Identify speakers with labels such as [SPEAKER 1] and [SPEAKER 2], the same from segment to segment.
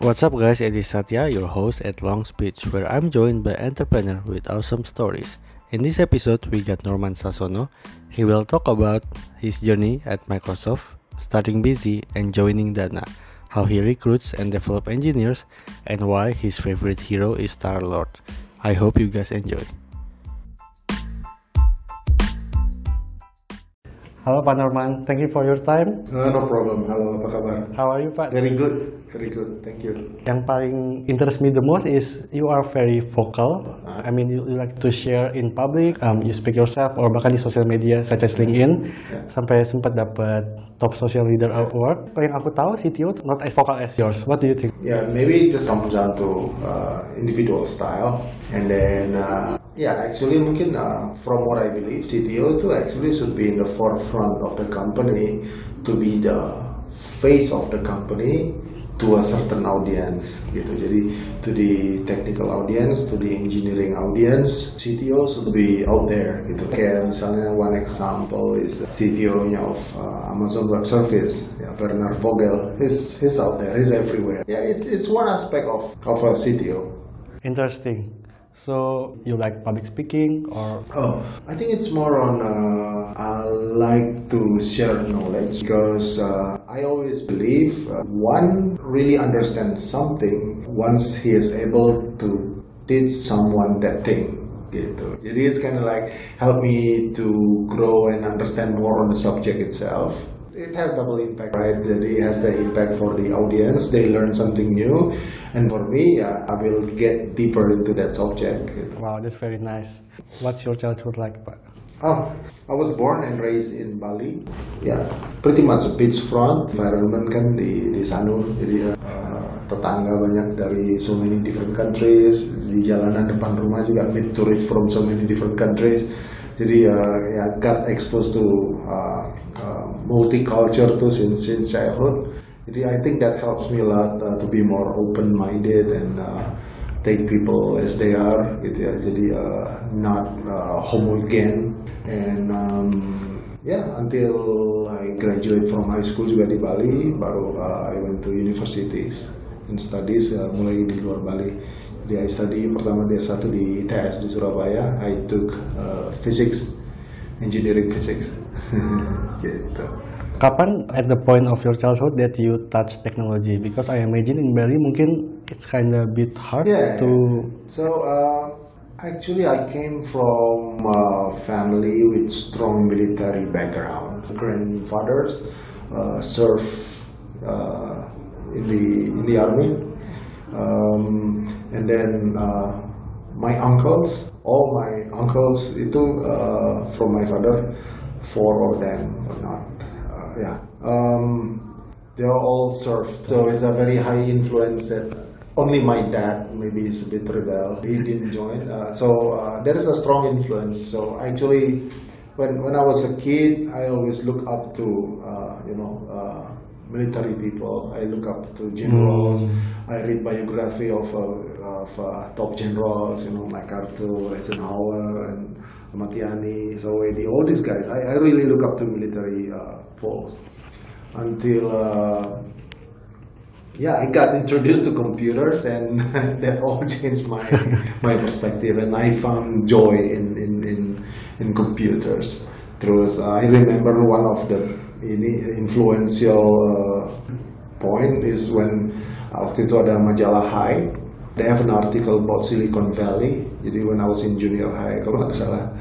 [SPEAKER 1] What's up guys, it is Satya, your host at Longspeech, where I'm joined by entrepreneur with awesome stories. In this episode, we got Norman Sasono. He will talk about his journey at Microsoft, starting Bizzy and joining Dana, how he recruits and develop engineers, and why his favorite hero is Star-Lord. I hope you guys enjoy. Halo Pak Norman, thank you for your time.
[SPEAKER 2] Uh, no problem. Halo, apa kabar?
[SPEAKER 1] How are you Pak?
[SPEAKER 2] Very good, very good. Thank you.
[SPEAKER 1] Yang paling interest me the most is you are very vocal. I mean, you, you like to share in public, um, you speak yourself, or bahkan di sosial media such as LinkedIn,
[SPEAKER 2] Yeah.
[SPEAKER 1] sampai sempat dapat top social leader award. Yang aku tahu CTO not as vocal as yours. What do you think?
[SPEAKER 2] Yeah, maybe it just comes down to uh, individual style, and then uh, yeah, actually mungkin uh, from what I believe, CTO itu actually should be in the forefront of the company to be the face of the company to a certain audience gitu. Jadi to the technical audience, to the engineering audience, CTO should be out there gitu. Kayak misalnya one example is CTO-nya of uh, Amazon Web Service, ya, Werner Vogel. He's he's out there, he's everywhere. Yeah, it's it's one aspect of of a CTO.
[SPEAKER 1] Interesting. So you like public speaking or
[SPEAKER 2] Oh, I think it's more on uh, I like to share knowledge because uh, I always believe uh, one really understands something once he is able to teach someone that thing. Gitu. Jadi it's kind of like help me to grow and understand more on the subject itself. It has double impact, right? Jadi has the impact for the audience, they learn something new, and for me, uh, I will get deeper into that subject.
[SPEAKER 1] wow, that's very nice. What's your childhood like, Pak?
[SPEAKER 2] Oh, I was born and raised in Bali. Yeah, pretty much beachfront environment kan di di Sanur. Jadi uh, tetangga banyak dari so many different countries. Di jalanan depan rumah juga meet tourists from so many different countries. Jadi uh, ya got exposed to uh, uh, multicultural tuh since since childhood. Jadi I think that helps me a lot uh, to be more open minded and uh, take people as they are gitu ya. Jadi uh, not uh, homogen. And um, yeah until I graduate from high school juga di Bali baru uh, I went to universities and studies uh, mulai di luar Bali jadi I study pertama di S1 di ITS di Surabaya I took uh, physics engineering physics gitu
[SPEAKER 1] Kapan at the point of your childhood that you touch technology? Because I imagine in Bali mungkin it's kind of bit hard
[SPEAKER 2] Yeah.
[SPEAKER 1] to
[SPEAKER 2] So uh, actually, I came from a family with strong military background. Grandfathers uh, served uh, in the in the army, um, and then uh, my uncles, all my uncles, itu uh, from my father, four of them or not, uh, yeah. Um, they are all served. So it's a very high influence that only my dad maybe is a bit rebel. He didn't join. Uh, so uh, there is a strong influence. So actually, when when I was a kid, I always look up to uh, you know uh, military people. I look up to generals. I read biography of uh, of uh, top generals. You know, like MacArthur, Eisenhower, and Matiani, Zawedi, all these guys. I, I really look up to military uh, folks until uh, yeah, I got introduced to computers, and that all changed my my perspective, and I found joy in in in, in computers. Uh, I remember one of the ini influential uh, point is when uh, waktu itu ada majalah High. They have an article about Silicon Valley. Jadi when I was in junior high, kalau nggak salah,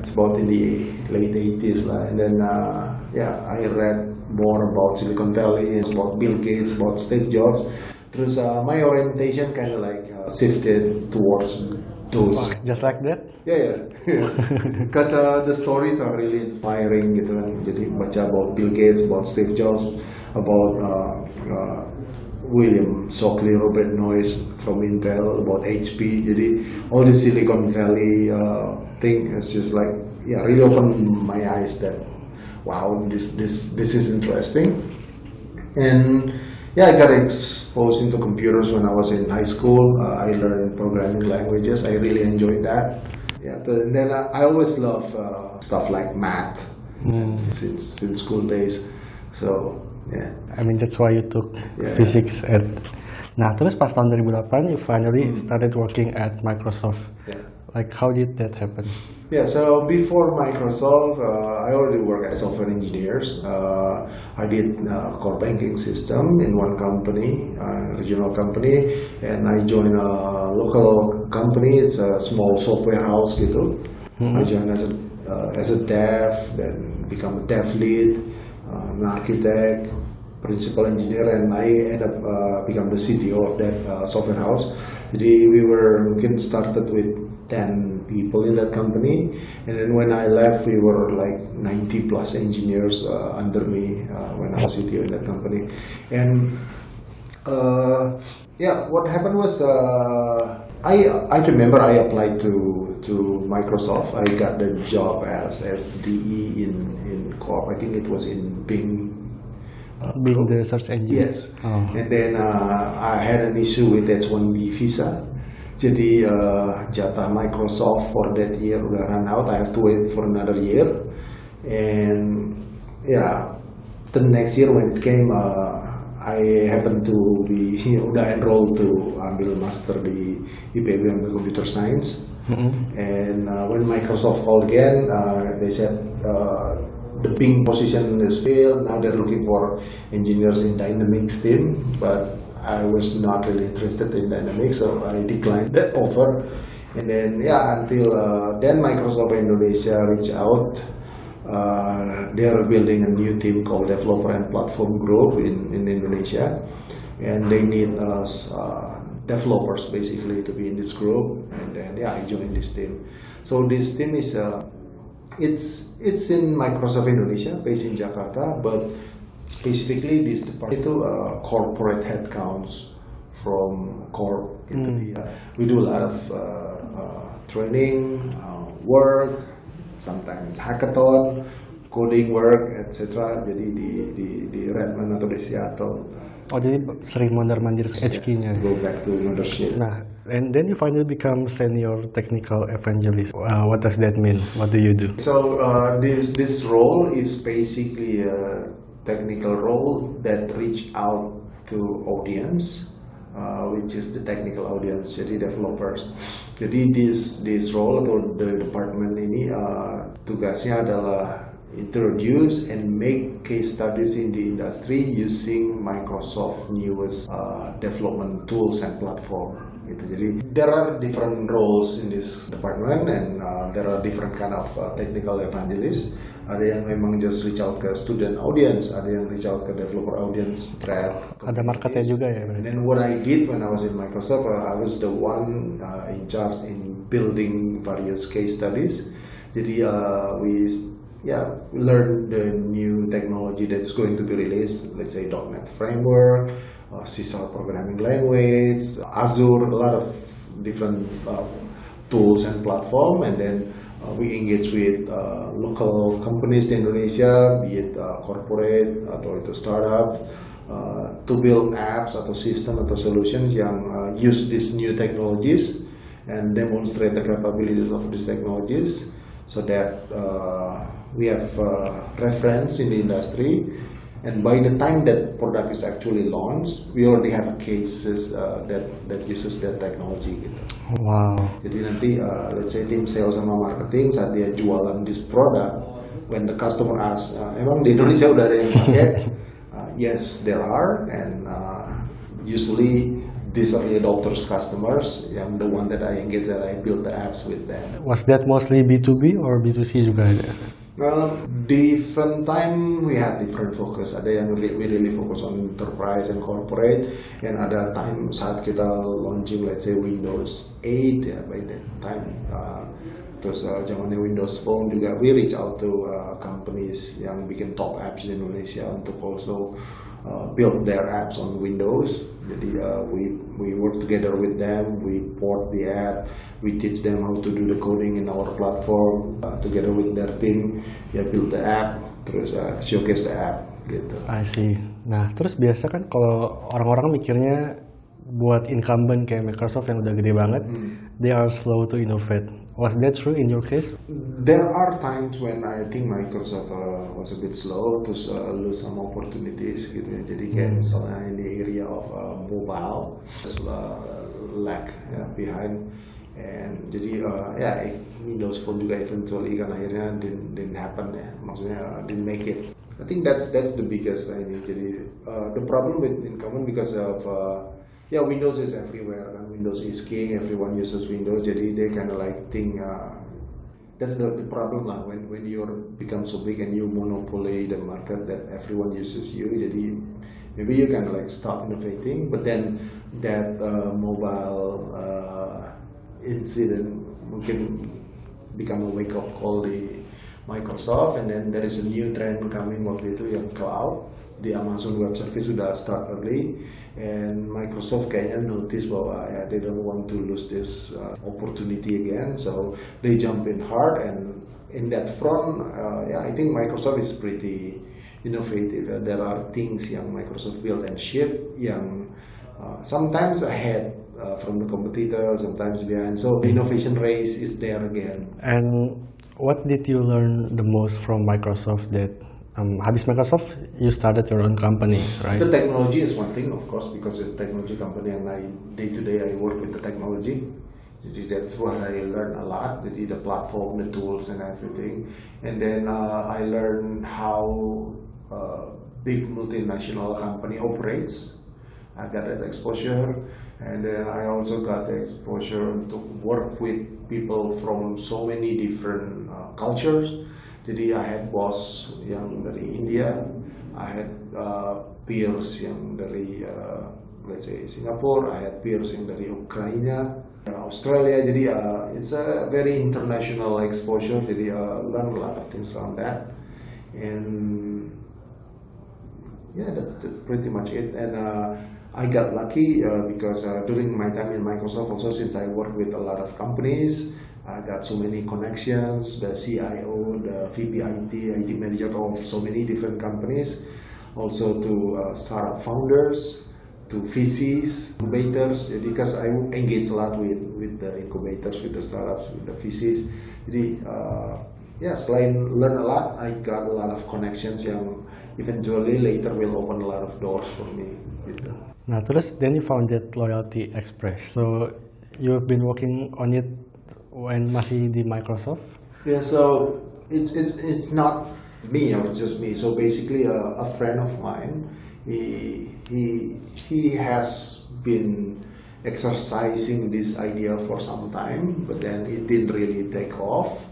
[SPEAKER 2] it's about in the late 80s lah. And then uh, yeah, I read more about Silicon Valley, about Bill Gates, about Steve Jobs. Terus uh, my orientation kind of like uh, shifted towards those.
[SPEAKER 1] just like that.
[SPEAKER 2] Yeah, yeah. Because uh, the stories are really inspiring gitu kan. Jadi baca about Bill Gates, about Steve Jobs, about uh, uh, William Shockley, Robert Noyce from Intel, about HP. Jadi all the Silicon Valley uh, thing is just like yeah, really opened my eyes that wow, this this this is interesting. And yeah, I got exposed into computers when I was in high school. Uh, I learned programming languages. I really enjoyed that. Yeah, but then I, I always love uh, stuff like math since since school days. So yeah,
[SPEAKER 1] I mean that's why you took
[SPEAKER 2] Yeah.
[SPEAKER 1] physics at Nah, terus pas tahun 2008 you finally started working at Microsoft.
[SPEAKER 2] Yeah.
[SPEAKER 1] Like how did that happen?
[SPEAKER 2] Yeah, so before Microsoft, uh, I already worked as software engineers. Uh, I did uh, core banking system in one company, uh, regional company, and I joined a local company. It's a small software house gitu. I joined as a uh, as a dev, then become a dev lead, uh, an architect, principal engineer, and I end up uh, become the CTO of that uh, software house. Jadi we were mungkin started with 10 people in that company and then when I left we were like 90 plus engineers uh, under me uh, when I was CTO in that company and uh, yeah what happened was uh, I I remember I applied to to Microsoft I got the job as SDE in in Corp I think it was in Bing uh,
[SPEAKER 1] Bing the search engine.
[SPEAKER 2] Yes.
[SPEAKER 1] Oh.
[SPEAKER 2] And then uh, I had an issue with H1B visa. Jadi uh, jatah Microsoft for that year udah run out. I have to wait for another year. And yeah, the next year when it came, uh, I happened to be udah enrolled to ambil master di IPB ambil computer science. And uh, when Microsoft called again, uh, they said uh, the Bing position is filled. Now they're looking for engineers in Dynamics team, but I was not really interested in Dynamics, so I declined that offer. And then yeah, until uh, then Microsoft Indonesia reached out. Uh, they are building a new team called Developer and Platform Group in, in Indonesia, and they need us uh, developers basically to be in this group. And then yeah, I joined this team. So this team is uh, it's it's in Microsoft Indonesia, based in Jakarta, but specifically this department itu uh, corporate headcounts from corp. Gitu dia. We do a lot of uh, uh, training, uh, work, sometimes hackathon, coding work, etc. Jadi di di di Redmond atau di Seattle.
[SPEAKER 1] Oh jadi sering mondar mandir ke HQ-nya.
[SPEAKER 2] Go back to mothership.
[SPEAKER 1] Nah, and then you finally become senior technical evangelist. Uh, what does that mean? What do you do?
[SPEAKER 2] So uh, this this role is basically a technical role that reach out to audience, uh, which is the technical audience, jadi developers. Jadi this this role atau the department ini uh, tugasnya adalah introduce and make case studies in the industry using Microsoft newest uh, development tools and platform gitu. Jadi there are different roles in this department and uh, there are different kind of uh, technical evangelists. Ada yang memang just reach out ke student audience, ada yang reach out ke developer audience, thread.
[SPEAKER 1] Ada marketnya juga ya,
[SPEAKER 2] And then what I did when I was in Microsoft, uh, I was the one uh, in charge in building various case studies. Jadi uh, we yeah we learn the new technology that's going to be released. Let's say .NET framework, uh, C programming language, Azure, a lot of different uh, tools and platform, and then uh, we engage with uh, local companies di Indonesia, be it uh, corporate atau itu startup, uh, to build apps atau system atau solutions yang uh, use these new technologies and demonstrate the capabilities of these technologies so that uh, we have uh, reference in the industry and by the time that product is actually launched we already have cases uh, that that uses that technology gitu.
[SPEAKER 1] Wow.
[SPEAKER 2] Jadi nanti uh, let's say tim sales sama marketing saat dia jualan this product, when the customer asks, uh, emang di Indonesia udah ada yang pakai? Uh, yes, there are, and uh, usually these are the adopters customers. Yang the one that I engage that I build the apps with them.
[SPEAKER 1] Was that mostly B2B or B2C juga ada?
[SPEAKER 2] Well, different time we had different focus. Ada yang we really focus on enterprise and corporate, and ada time saat kita launching, let's say Windows 8 ya by that time. Uh, terus uh, zamannya Windows Phone juga we reach out to uh, companies yang bikin top apps di Indonesia untuk also uh, build their apps on Windows. Jadi uh, we we work together with them, we port the app, we teach them how to do the coding in our platform uh, together with their team. Ya build the app, terus uh, showcase the app gitu.
[SPEAKER 1] I see. Nah, terus biasa kan kalau orang-orang mikirnya buat incumbent kayak Microsoft yang udah gede banget, they are slow to innovate. Was that true in your case?
[SPEAKER 2] There are times when I think Microsoft uh, was a bit slow to uh, lose some opportunities gitu ya. Jadi kayak misalnya in the area of uh, mobile, uh, lag ya, behind. And jadi uh, ya if Windows Phone juga eventually kan akhirnya didn't, didn't happen ya. Maksudnya uh, didn't make it. I think that's that's the biggest ini. Jadi uh, the problem with incumbent because of uh, yeah Windows is everywhere kan. Windows is king. Everyone uses Windows. Jadi they kind of like think. Uh, that's the, the problem lah when when you become so big and you monopoly the market that everyone uses you. Jadi maybe you kind of like stop innovating. But then that uh, mobile uh, incident mungkin become a wake up call di Microsoft and then there is a new trend coming waktu itu cloud di Amazon Web Service sudah start early and Microsoft kayaknya notice bahwa ya they don't want to lose this uh, opportunity again so they jump in hard and in that front uh, yeah I think Microsoft is pretty innovative. Uh, there are things yang Microsoft build and ship yang uh, sometimes ahead uh, from the competitor sometimes behind. So the innovation race is there again.
[SPEAKER 1] And what did you learn the most from Microsoft that um, habis Microsoft you started your own company, right?
[SPEAKER 2] The technology is one thing, of course, because it's a technology company and I day to day I work with the technology. That's what I learned a lot. The platform, the tools, and everything. And then uh, I learned how uh, big multinational company operates. I got that exposure, and then I also got the exposure to work with people from so many different uh, cultures. Jadi I had boss yang dari India, I had uh, peers yang dari uh, let's say Singapore, I had peers yang dari Ukraina, uh, Australia. Jadi uh, it's a very international exposure. Jadi uh, learn a lot of things around that, and yeah, that's, that's pretty much it. And uh, I got lucky uh, because uh, during my time in Microsoft, also since I work with a lot of companies, I got so many connections. The CIO, the VP IT, IT manager of so many different companies, also to uh, startup founders, to VCs, incubators. Because I engage a lot with with the incubators, with the startups, with the VCs. Jadi, uh, yeah, selain learn a lot, I got a lot of connections yang eventually later will open a lot of doors for me. Gitu.
[SPEAKER 1] Nah, terus then you founded LoyaltiExpress. So you've been working on it when masih di Microsoft.
[SPEAKER 2] Yeah, so it's it's it's not me or it's just me. So basically, a, a friend of mine, he he he has been exercising this idea for some time, but then it didn't really take off.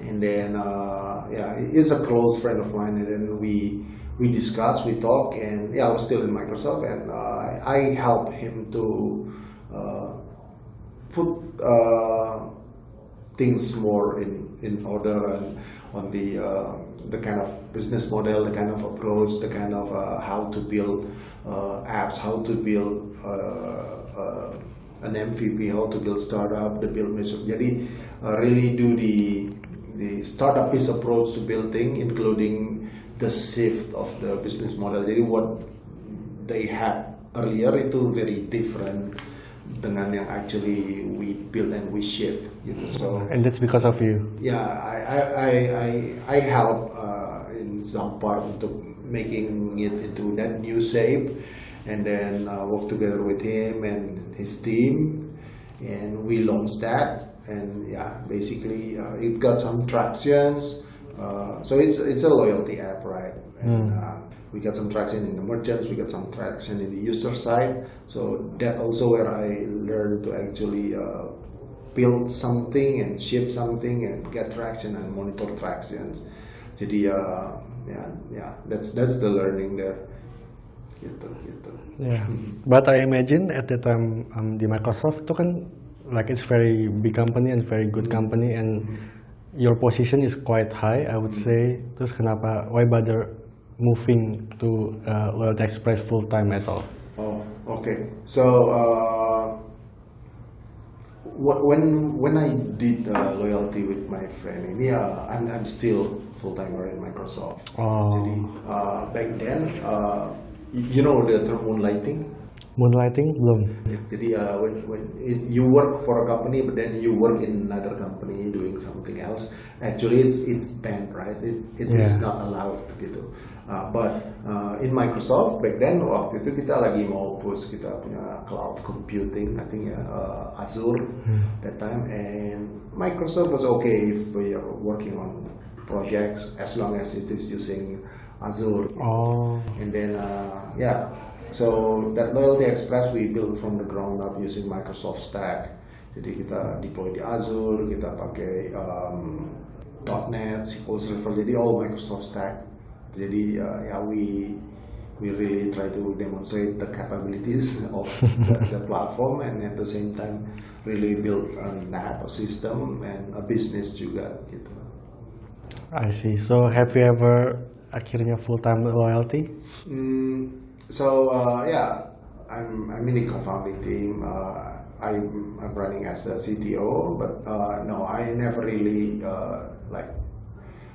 [SPEAKER 2] And then uh, yeah, he's a close friend of mine, and then we we discuss, we talk, and yeah, I was still in Microsoft, and uh, I help him to uh, put. Things more in, in order and on the uh, the kind of business model, the kind of approach, the kind of uh, how to build uh, apps, how to build uh, uh, an MVP, how to build startup, the build mission. Jadi uh, really do the the startup-based approach to building, including the shift of the business model. Jadi what they had earlier itu very different dengan yang actually we build and we ship gitu. So
[SPEAKER 1] And that's because of you.
[SPEAKER 2] yeah, I I I I, I help uh, in some part untuk making it into that new shape, and then uh, work together with him and his team, and we launched that, and yeah, basically uh, it got some tractions. Uh, so it's it's a loyalty app, right? And, uh, we got some traction in the merchants, we got some traction in the user side. So that also where I learned to actually uh, build something and ship something and get traction and monitor tractions. Jadi uh, yeah, yeah, that's that's the learning there. Gitu, gitu.
[SPEAKER 1] Yeah. But I imagine at the time um, di Microsoft itu kan like it's very big company and very good company and your position is quite high I would say. Terus kenapa why bother moving to uh, Loyalty Express full time at all?
[SPEAKER 2] Oh, okay. So uh, when when I did uh, loyalty with my friend ini, uh, I'm I'm still full timer in Microsoft.
[SPEAKER 1] Oh.
[SPEAKER 2] Jadi uh, back then, uh, you know the term moonlighting.
[SPEAKER 1] Moonlighting belum.
[SPEAKER 2] Jadi uh, when when it, you work for a company, but then you work in another company doing something else, actually it's it's banned, right? It, it is
[SPEAKER 1] Yeah.
[SPEAKER 2] not allowed gitu. Uh, but uh, in Microsoft back then waktu itu kita lagi mau push kita punya cloud computing, I think uh, Azure that time, and Microsoft was okay if we are working on projects as long as it is using Azure.
[SPEAKER 1] Oh,
[SPEAKER 2] And then, uh, yeah, so that LoyaltiExpress we built from the ground up using Microsoft Stack. Jadi kita deploy di Azure, kita pakai um, .NET, SQL Server, jadi all Microsoft Stack. Jadi uh, ya we we really try to demonstrate the capabilities of the, the platform and at the same time really build an app, a system, and a business juga gitu.
[SPEAKER 1] I see. So have you ever akhirnya full time loyalty?
[SPEAKER 2] Mm, so uh, yeah, I'm I'm in the co-founding team. Uh, I'm, I'm running as a CTO, but uh, no, I never really uh, like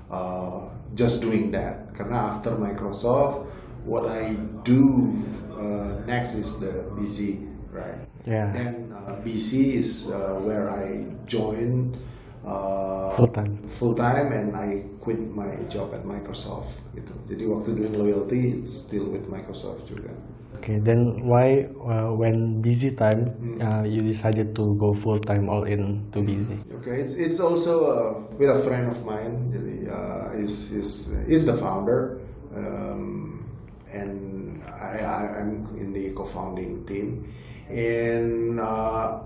[SPEAKER 2] uh, just doing that. Karena after Microsoft, what I do uh, next is the BC, right?
[SPEAKER 1] Yeah.
[SPEAKER 2] Then uh, BC is uh, where I joined uh,
[SPEAKER 1] Full time.
[SPEAKER 2] full time and I quit my job at Microsoft gitu. Jadi waktu doing loyalty it's still with Microsoft juga.
[SPEAKER 1] Okay, then why uh, when Bizzy time uh, you decided to go full time all in to Bizzy?
[SPEAKER 2] Okay, it's it's also uh, with a friend of mine. Uh, is is is the founder, um, and I, I I'm in the co-founding team, and uh,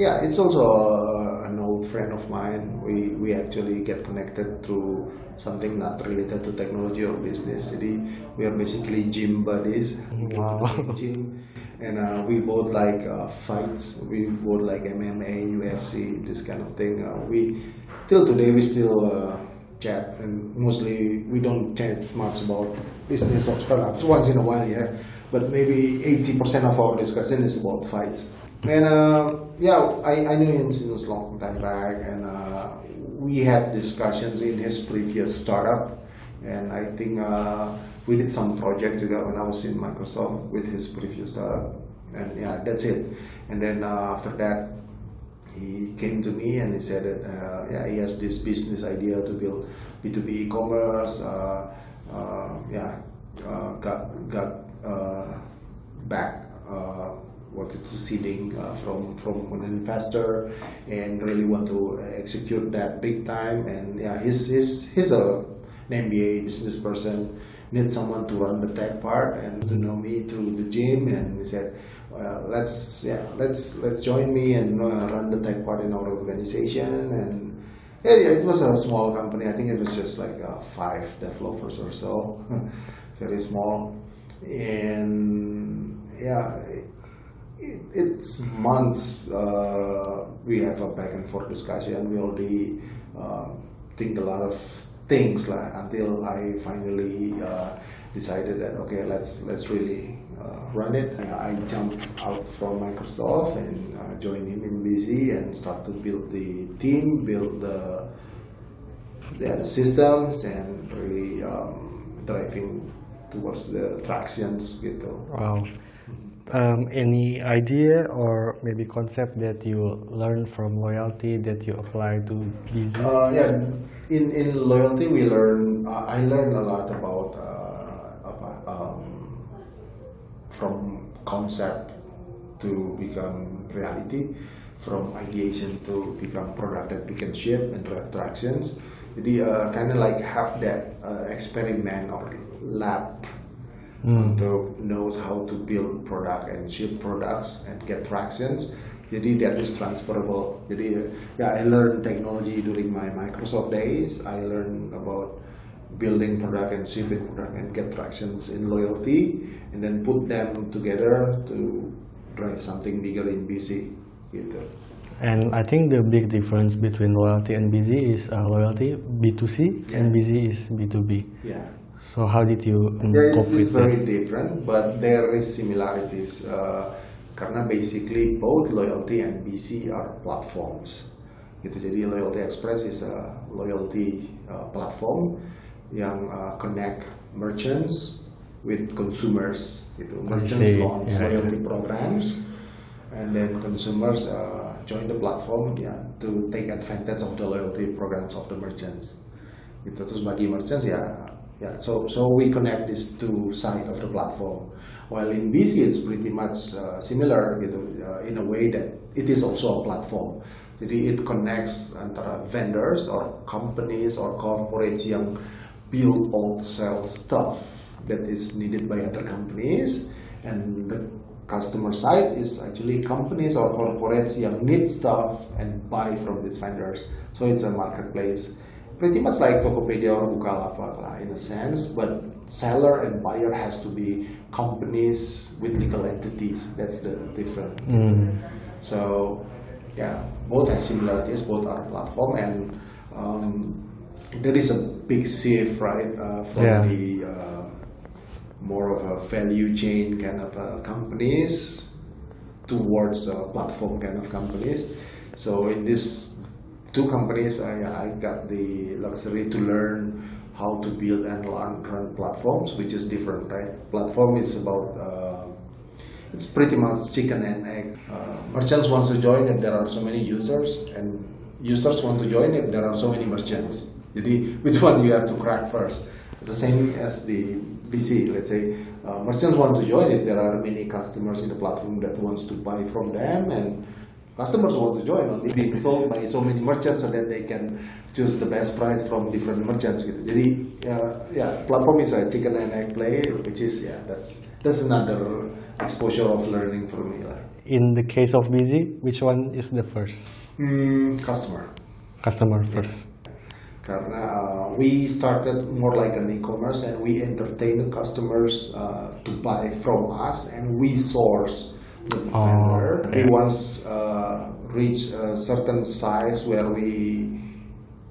[SPEAKER 2] yeah, it's also uh, an old friend of mine. We we actually get connected through something not related to technology or business. Jadi we are basically gym buddies.
[SPEAKER 1] Wow.
[SPEAKER 2] gym, and uh, we both like uh, fights. We both like MMA, UFC, this kind of thing. Uh, we till today we still uh, chat, and mostly we don't chat much about business or startups. Once in a while, yeah, but maybe eighty percent of our discussion is about fights. And uh, yeah, I, I knew him since a long time back, and uh, we had discussions in his previous startup, and I think uh, we did some projects together when I was in Microsoft with his previous startup, and yeah, that's it. And then uh, after that, he came to me and he said that uh, yeah, he has this business idea to build B2B e-commerce. Uh, yeah, got got back. What seeding uh, from from an investor and really want to execute that big time. And yeah he's he's he's a an MBA business person need someone to run the tech part and to know me through the gym. And he said well, let's yeah let's let's join me and uh, run the tech part in our organization. And yeah, yeah it was a small company. I think it was just like uh, five developers or so. Very small. And yeah it, it's months uh, we have a back and forth discussion and we already uh, think a lot of things like, until I finally uh, decided that okay let's let's really uh, run it I jumped out from Microsoft and uh, joined him in Bizzy and start to build the team build the yeah, the systems and really um, driving towards the tractions gitu
[SPEAKER 1] Wow. Um, any idea or maybe concept that you learn from loyalty that you apply to Bizzy?
[SPEAKER 2] Uh, yeah, in in loyalty we learn. I learned a lot about uh, about um, from concept to become reality, from ideation to become product that we can ship and drive tractions. Jadi uh, kind of like have that uh, experiment or lab untuk knows how to build product and ship products and get tractions. Jadi that is transferable. Jadi yeah, I learned technology during my Microsoft days. I learned about building product and shipping product and get tractions in loyalty, and then put them together to drive something bigger in BC. Gitu.
[SPEAKER 1] And I think the big difference between loyalty and busy is uh, loyalty B2C and
[SPEAKER 2] Yeah.
[SPEAKER 1] busy is B2B.
[SPEAKER 2] Yeah.
[SPEAKER 1] So how did you um,
[SPEAKER 2] Yeah, it's, it's very different, but there is similarities. Uh, karena basically both loyalty and BC are platforms. Gitu. Jadi Loyalty Express is a loyalty uh, platform yang uh, connect merchants with consumers. Gitu. Merchants launch
[SPEAKER 1] Yeah,
[SPEAKER 2] loyalty
[SPEAKER 1] yeah.
[SPEAKER 2] programs, and then consumers uh, join the platform yeah, to take advantage of the loyalty programs of the merchants. Gitu. Terus bagi merchants ya, ya so so we connect these two sides of the platform. While in Bizzy it's pretty much uh, similar gitu uh, in a way that it is also a platform. Jadi it connects antara vendors or companies or corporates yang build or sell stuff that is needed by other companies and the customer side is actually companies or corporates yang need stuff and buy from these vendors. So it's a marketplace. Pretty much like Tokopedia or Bukalapak in a sense, but seller and buyer has to be companies with legal entities. That's the difference. So yeah, both have similarities, both are platform, and um, there is a big shift, right, uh, from
[SPEAKER 1] Yeah.
[SPEAKER 2] the uh, more of a value chain kind of uh, companies towards uh, platform kind of companies. So in these two companies, I, I got the luxury to learn how to build and run, run platforms, which is different, right? Platform is about uh, it's pretty much chicken and egg. Uh, merchants want to join if there are so many users, and users want to join if there are so many merchants. Jadi, which one you have to crack first? The same as the Bizzy, let's say, uh, merchants want to join if there are many customers in the platform that wants to buy from them, and customers want to join only being sold by so many merchants so that they can choose the best price from different merchants. Gitu. Jadi, uh, yeah, platform is a chicken and egg play, which is yeah, that's that's another exposure of learning for me lah.
[SPEAKER 1] In the case of Bizzy, which one is the first?
[SPEAKER 2] Hmm, customer.
[SPEAKER 1] Customer first.
[SPEAKER 2] Karena uh, we started more like an e-commerce and we entertain the customers uh, to buy from us and we source
[SPEAKER 1] Oh.
[SPEAKER 2] We once uh, reach a certain size where we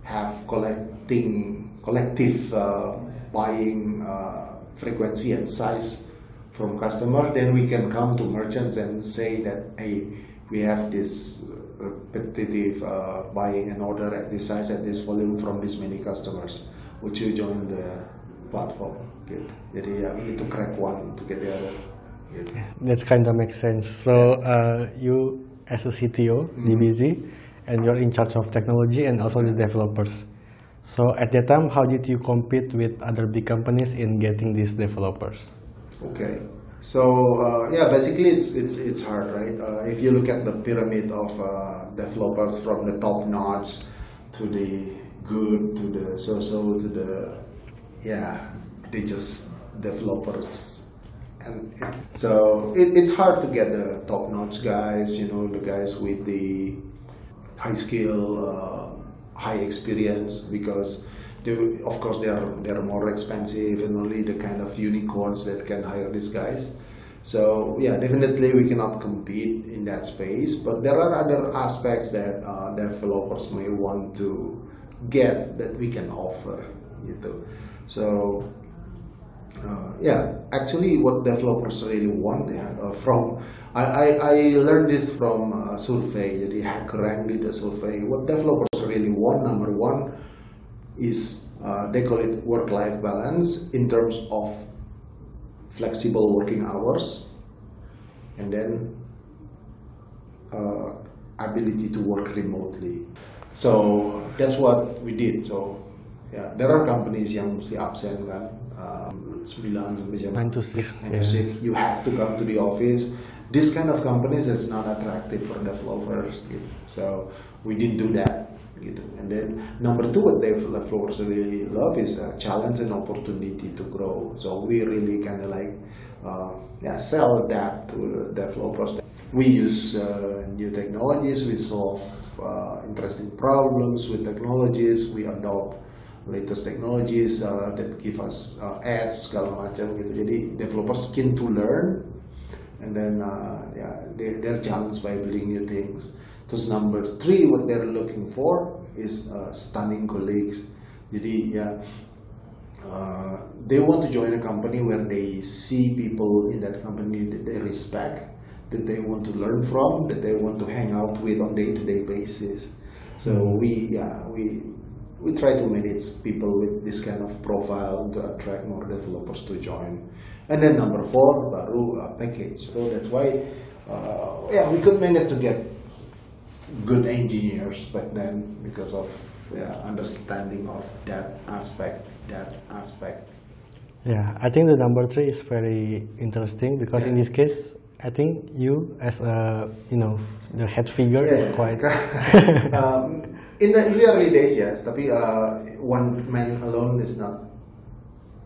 [SPEAKER 2] have collecting collective uh, buying uh, frequency and size from customer, then we can come to merchants and say that hey, we have this repetitive uh, buying an order at this size at this volume from this many customers. Would you join the platform? Gitu. Jadi ya, to crack one to get the other.
[SPEAKER 1] That's kind of makes sense. So uh, you as a CTO di Bizzy, and you're in charge of technology and also the developers. So at that time, how did you compete with other big companies in getting these developers?
[SPEAKER 2] Okay. So uh, yeah, basically it's it's it's hard, right? Uh, if you look at the pyramid of uh, developers from the top notch to the good to the so-so to the yeah, they just developers, and, and so it, it's hard to get the top notch guys, you know, the guys with the high skill, uh, high experience because they, of course they are they are more expensive and only the kind of unicorns that can hire these guys. So yeah, definitely we cannot compete in that space. But there are other aspects that uh, developers may want to get that we can offer, gitu. So uh, yeah, actually, what developers really want yeah, uh, from I, I, I learned this from uh, survey. Jadi HackerRank did a survey. What developers really want, number one, is uh, they call it work-life balance in terms of flexible working hours, and then uh, ability to work remotely. So that's what we did. So yeah, there are companies yang mesti absen kan, um, 9 sampai jam
[SPEAKER 1] Nine to six,
[SPEAKER 2] 9 to 6. You have to come to the office. This kind of companies is not attractive for developers. Gitu. So we didn't do that. Gitu. And then number two, what developers really love is a challenge and opportunity to grow. So we really kind of like uh, yeah sell that to developers. We use uh, new technologies. We solve uh, interesting problems with technologies. We adopt latest technologies uh, that give us uh, ads segala macam gitu. Jadi developers keen to learn and then uh, yeah they, they're challenged by building new things. Terus number three what they're looking for is uh, stunning colleagues. Jadi ya uh, they want to join a company where they see people in that company that they respect, that they want to learn from, that they want to hang out with on day-to-day basis. So we yeah we we try to manage people with this kind of profile to attract more developers to join. And then number four, baru uh, package. So that's why, uh, yeah, we could manage to get good engineers back then because of yeah, understanding of that aspect, that aspect.
[SPEAKER 1] Yeah, I think the number three is very interesting because in this case, I think you as a you know the head figure
[SPEAKER 2] Yeah.
[SPEAKER 1] is quite
[SPEAKER 2] um, in the early days, yes. Tapi uh, one man alone is not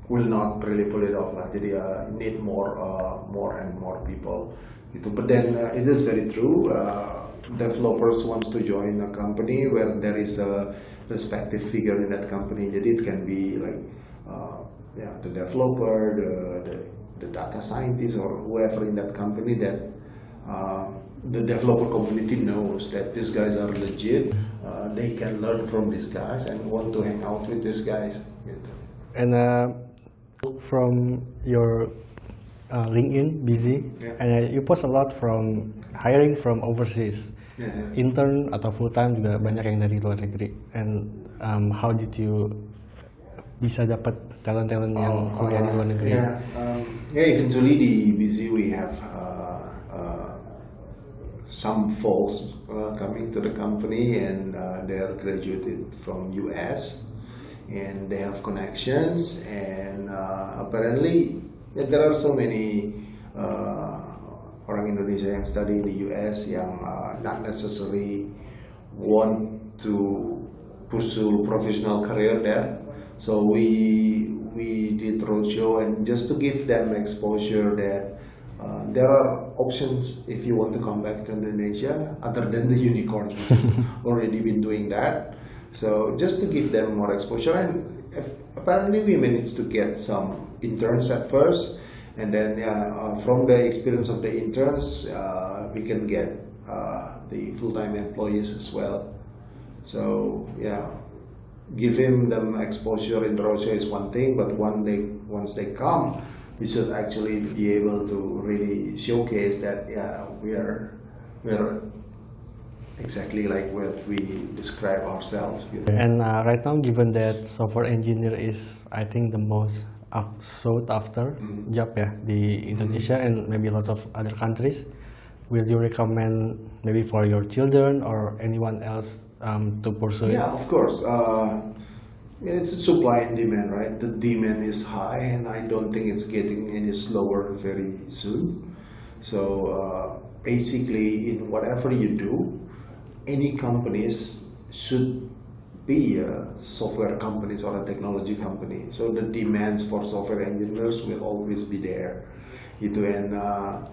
[SPEAKER 2] will not really pull it off lah. Jadi uh, need more uh, more and more people. Gitu. But then uh, it is very true. Uh, developers wants to join a company where there is a respective figure in that company. Jadi it can be like uh, yeah the developer, the, the the data scientist or whoever in that company that uh, the developer community knows that these guys are legit. Uh, they can learn from these guys and want to hang out with these guys. gitu.
[SPEAKER 1] and uh, from your uh, LinkedIn busy
[SPEAKER 2] Yeah.
[SPEAKER 1] and uh, you post a lot from hiring from overseas
[SPEAKER 2] Yeah, yeah.
[SPEAKER 1] intern atau full time juga banyak yang dari luar negeri and um, how did you bisa dapat talent talent yang kuliah di luar negeri
[SPEAKER 2] Yeah, um, yeah. Eventually, the busy we have uh, uh, some folks uh, coming to the company, and uh, they are graduated from US, and they have connections, and uh, apparently there are so many. Uh, orang Indonesia yang study in the US yang uh, not necessarily want to pursue professional career there. So we we did roadshow and just to give them exposure that uh, there are options if you want to come back to Indonesia other than the unicorns which has already been doing that. So just to give them more exposure and if, apparently we managed to get some interns at first and then yeah, uh, from the experience of the interns uh, we can get uh, the full-time employees as well. So yeah, him them exposure in roadshow is one thing, but one day once they come, we should actually be able to really showcase that yeah we are we are exactly like what we describe ourselves. You know.
[SPEAKER 1] And uh, right now, given that software engineer is, I think, the most sought after
[SPEAKER 2] Mm.
[SPEAKER 1] job yeah, di Indonesia and maybe lots of other countries, will you recommend maybe for your children or anyone else um, to pursue it?
[SPEAKER 2] Yeah, of course. Uh, yeah, it's a supply and demand, right? The demand is high, and I don't think it's getting any slower very soon. So uh, basically, in whatever you do, any companies should be uh, software companies or a technology company. So the demands for software engineers will always be there. Itu and uh,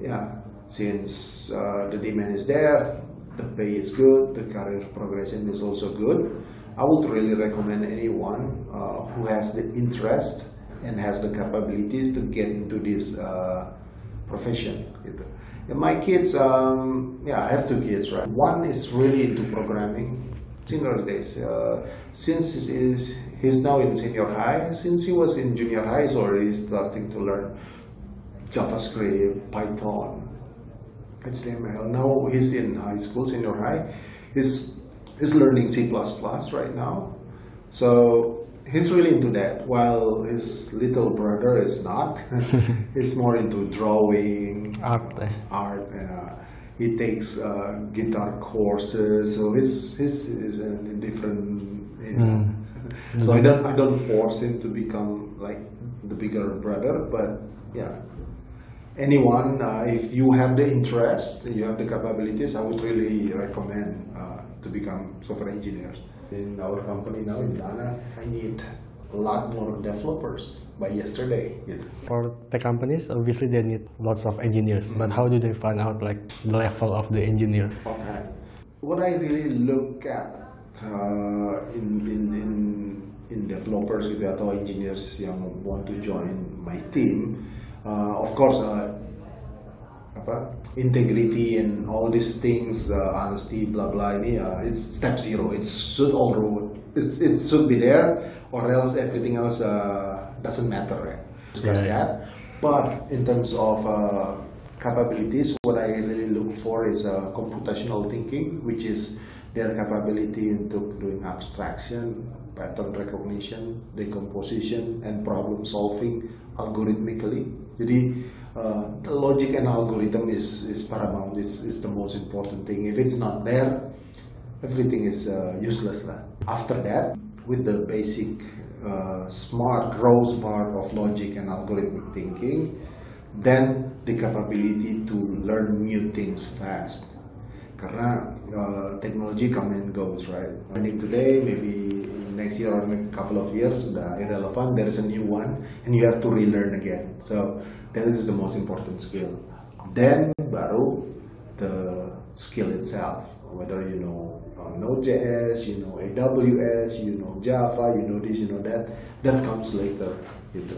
[SPEAKER 2] yeah, since uh, the demand is there, the pay is good, the career progression is also good. I would really recommend anyone uh, who has the interest and has the capabilities to get into this uh, profession. And my kids, um, yeah, I have two kids, right? One is really into programming. Senior days, uh, since he's, he's now in senior high, since he was in junior high, he's already starting to learn JavaScript, Python, HTML. Now he's in high school, senior high. He's, he's learning C++ right now. So he's really into that, while his little brother is not. he's more into drawing,
[SPEAKER 1] Art
[SPEAKER 2] art. Uh, he takes uh, guitar courses, so he's, he's, in a different. You know. So I don't I don't force him to become like the bigger brother, but yeah. Anyone, uh, if you have the interest, you have the capabilities, I would really recommend uh, to become software engineers. In our company now in Dana, I need a lot more developers by yesterday. gitu.
[SPEAKER 1] For the companies, obviously they need lots of engineers, but
[SPEAKER 2] Mm-hmm.
[SPEAKER 1] how do they find out like the level of the engineer?
[SPEAKER 2] Okay. What I really look at uh, in, in in in developers gitu atau engineers yang want to join my team, uh, of course, uh, apa integrity and all these things, uh, honesty, blah blah ini, uh, it's step zero. It should all it's, it should be there, or else everything else uh, doesn't matter. Right? Discuss
[SPEAKER 1] Yeah.
[SPEAKER 2] that. But in terms of uh, capabilities, what I really look for is uh, computational thinking, which is their capability into doing abstraction, pattern recognition, decomposition, and problem solving algorithmically. Jadi uh, the logic and algorithm is, is paramount. It's, it's the most important thing. If it's not there, everything is uh, useless. Lah. After that, with the basic uh, smart, smart of logic and algorithmic thinking, then the capability to learn new things fast. Karena uh, technology come and goes, right? Learning today, maybe next year or a couple of years, sudah irrelevant. There is a new one, and you have to relearn again. So that is the most important skill. Then baru the skill itself, whether you know uh, Node.js, you know AWS, you know Java, you know this, you know that, that comes later, gitu.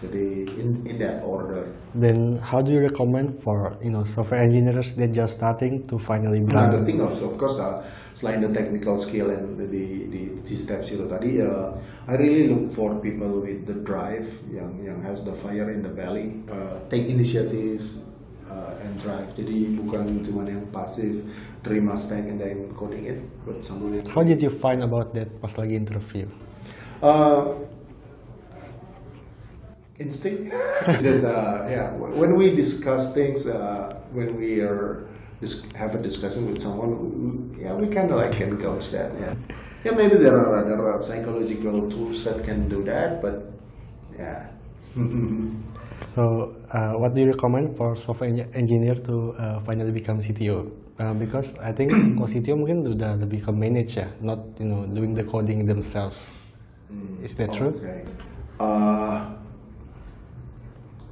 [SPEAKER 2] Jadi in in that order.
[SPEAKER 1] Then how do you recommend for you know software engineers that just starting to finally
[SPEAKER 2] Another thing also, of course, uh, selain the technical skill and the the, the steps itu tadi, uh, I really look for people with the drive yang yang has the fire in the belly, uh, take initiatives uh, and drive. Jadi bukan cuma yang pasif terima spec and then coding it, but someone.
[SPEAKER 1] How did you find about that pas lagi interview?
[SPEAKER 2] Uh, instinct. Just uh, yeah, when we discuss things, uh, when we are dis- have a discussion with someone, yeah, we kind of like can gauge that. Yeah, yeah, maybe there are other psychological tools that can do that, but yeah.
[SPEAKER 1] so, uh, what do you recommend for software engineer to uh, finally become CTO? Uh, because I think kalau CTO mungkin udah lebih ke manage ya, not you know doing the coding themselves. Mm, Is that true?
[SPEAKER 2] Okay. Uh,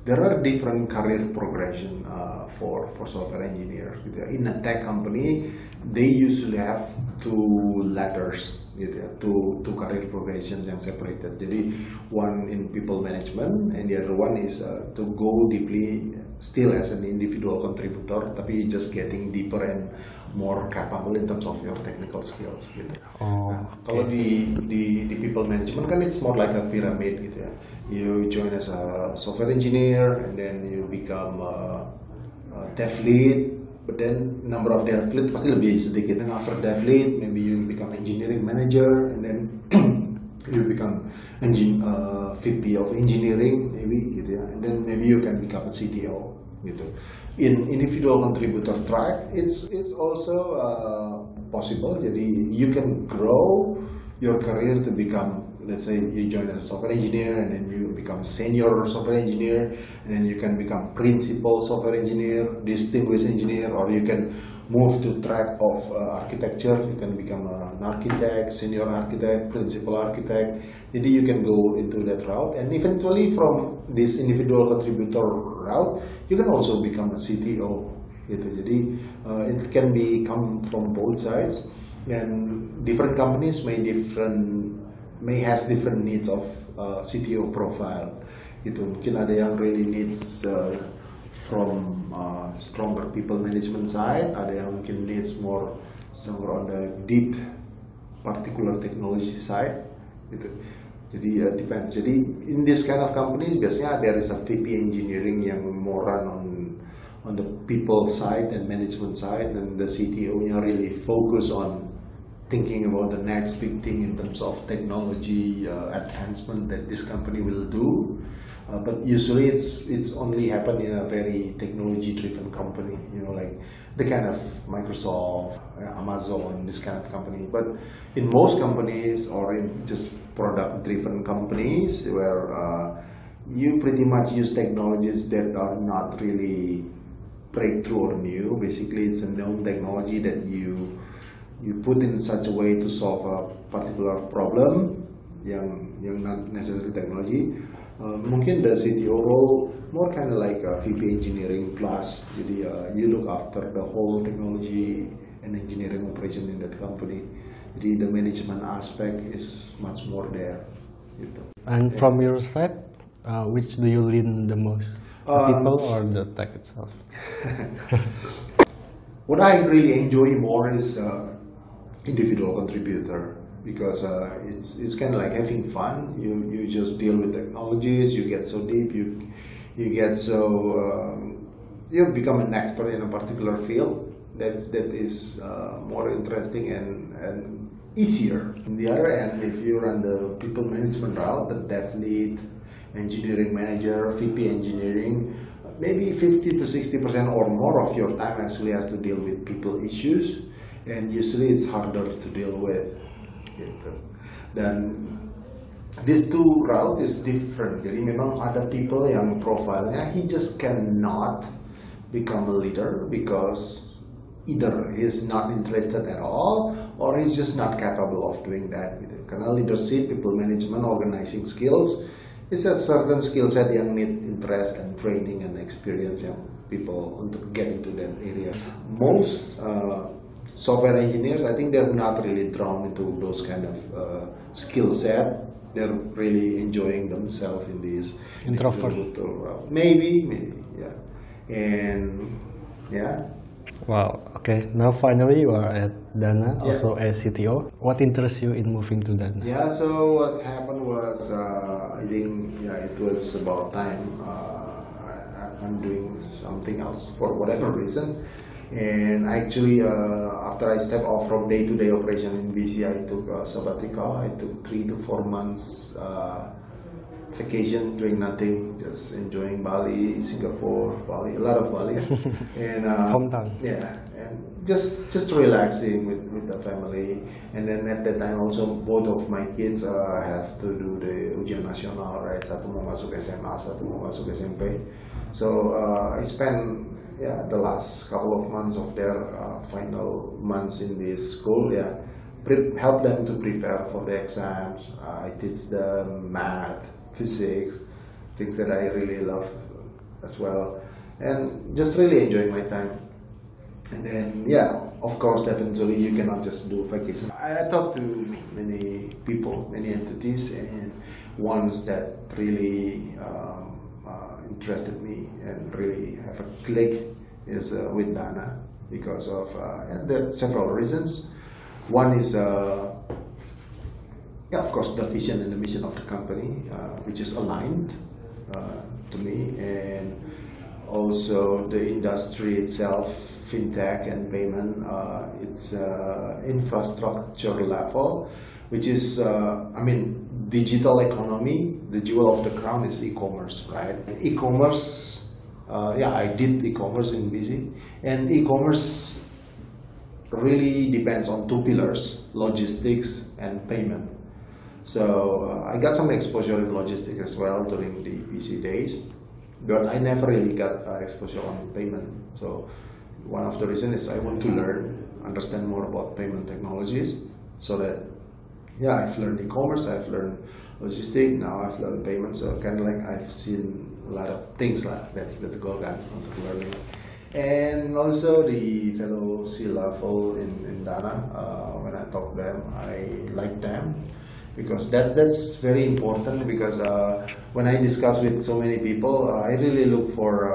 [SPEAKER 2] there are different career progression uh, for for software engineers. In a tech company, they usually have two ladders, gitu ya, two two career progressions yang separated. Jadi one in people management, and the other one is uh, to go deeply, still as an individual contributor, tapi just getting deeper and more capable in terms of your technical skills. Gitu. Oh, nah, okay. Kalau di, di di people management kan it's more like a pyramid gitu ya you join as a software engineer and then you become a, a dev lead but then number of dev lead pasti lebih sedikit and after dev lead maybe you become engineering manager and then you become engine uh, VP of engineering maybe gitu ya and then maybe you can become a CTO gitu in individual contributor track it's it's also uh, possible. Jadi you can grow your career to become let's say you join as a software engineer and then you become senior software engineer and then you can become principal software engineer distinguished engineer or you can move to track of uh, architecture. You can become an architect senior architect principal architect. Jadi you can go into that route. And eventually from this individual contributor route you can also become a CTO gitu. Jadi uh, it can be come from both sides. And different companies may different may has different needs of uh, CTO profile. Gitu. Mungkin ada yang really needs uh, from uh, stronger people management side. Ada yang mungkin needs more stronger on the deep particular technology side gitu. Jadi uh, depend. Jadi in this kind of companies biasanya there is a VP engineering yang more run on on the people side and management side and the CTO nya really focus on thinking about the next big thing in terms of technology uh, advancement that this company will do. Uh, but usually it's it's only happen in a very technology driven company, you know, like the kind of Microsoft, uh, Amazon, this kind of company. But in most companies or in just product driven companies where uh, you pretty much use technologies that are not really breakthrough or new. Basically, it's a known technology that you you put in such a way to solve a particular problem yang yang not necessarily technology uh, mungkin the CTO role more kind of like a VP engineering plus jadi uh, you look after the whole technology and engineering operation in that company jadi the management aspect is much more there gitu.
[SPEAKER 1] and yeah. from your side uh, which do you lean the most the um, people or the tech itself
[SPEAKER 2] what I really enjoy more is uh, individual contributor because uh, it's it's kind of like having fun. You you just deal with technologies. You get so deep. You you get so um, you become an expert in a particular field. that that is uh, more interesting and and easier. On the other end, if you run the people management route, the dev lead, engineering manager, VP engineering, maybe 50 to 60 percent or more of your time actually has to deal with people issues, and usually it's harder to deal with. Gitu. Dan these two route is different. Jadi memang ada people yang profilnya he just cannot become a leader because either he's not interested at all or he's just not capable of doing that gitu. Karena leadership, people management, organizing skills is a certain skill set yang need interest and training and experience yang people untuk get into that area. Most uh, software engineers, I think they're not really drawn into those kind of uh, skill set. They're really enjoying themselves in this
[SPEAKER 1] Introvert.
[SPEAKER 2] Maybe, maybe, yeah. And yeah,
[SPEAKER 1] Wow. Okay. Now finally you are at Dana,
[SPEAKER 2] Yeah.
[SPEAKER 1] also as CTO. What interests you in moving to Dana?
[SPEAKER 2] Yeah, so what happened was, uh, I think, yeah, it was about time. Uh, I, I- I'm doing something else for whatever reason. And actually, uh, after I stepped off from day-to-day operation in Bizzy, I took a sabbatical. I took three to four months uh, vacation, doing nothing, just enjoying Bali, Singapore, Bali, a lot of Bali, and uh,
[SPEAKER 1] Hometown.
[SPEAKER 2] yeah, and just just relaxing with, with the family. And then at that time also both of my kids uh, have to do the ujian nasional, right? Satu mau masuk SMA, satu mau masuk SMP. So uh, I spent yeah the last couple of months of their uh, final months in this school, yeah. Help them to prepare for the exams. Uh, I teach them math, physics, things that I really love as well, and just really enjoying my time. And then, yeah, of course, eventually you cannot just do vacation. I, talked to many people, many entities, and ones that really um, interested me and really have a click is uh, with Dana because of uh, several reasons. One is, uh, yeah, of course, the vision and the mission of the company, uh, which is aligned uh, to me, and also the industry itself, fintech and payment, uh, it's infrastructure level, which is, I mean, digital economy. The jewel of the crown is e-commerce, right? E-commerce, uh, yeah, I did e-commerce in Bizzy, and e-commerce really depends on two pillars logistics and payment so uh, i got some exposure in logistics as well during the Bizzy days but i never really got uh, exposure on payment so one of the reasons is i want to learn understand more about payment technologies so that yeah i've learned e-commerce i've learned logistics now i've learned payment so kind of like i've seen a lot of things lah that's that's goal kan untuk learning and also the fellow C level in, in Dana, uh, when I talk to them, I like them because that that's very important because uh, when I discuss with so many people, uh, I really look for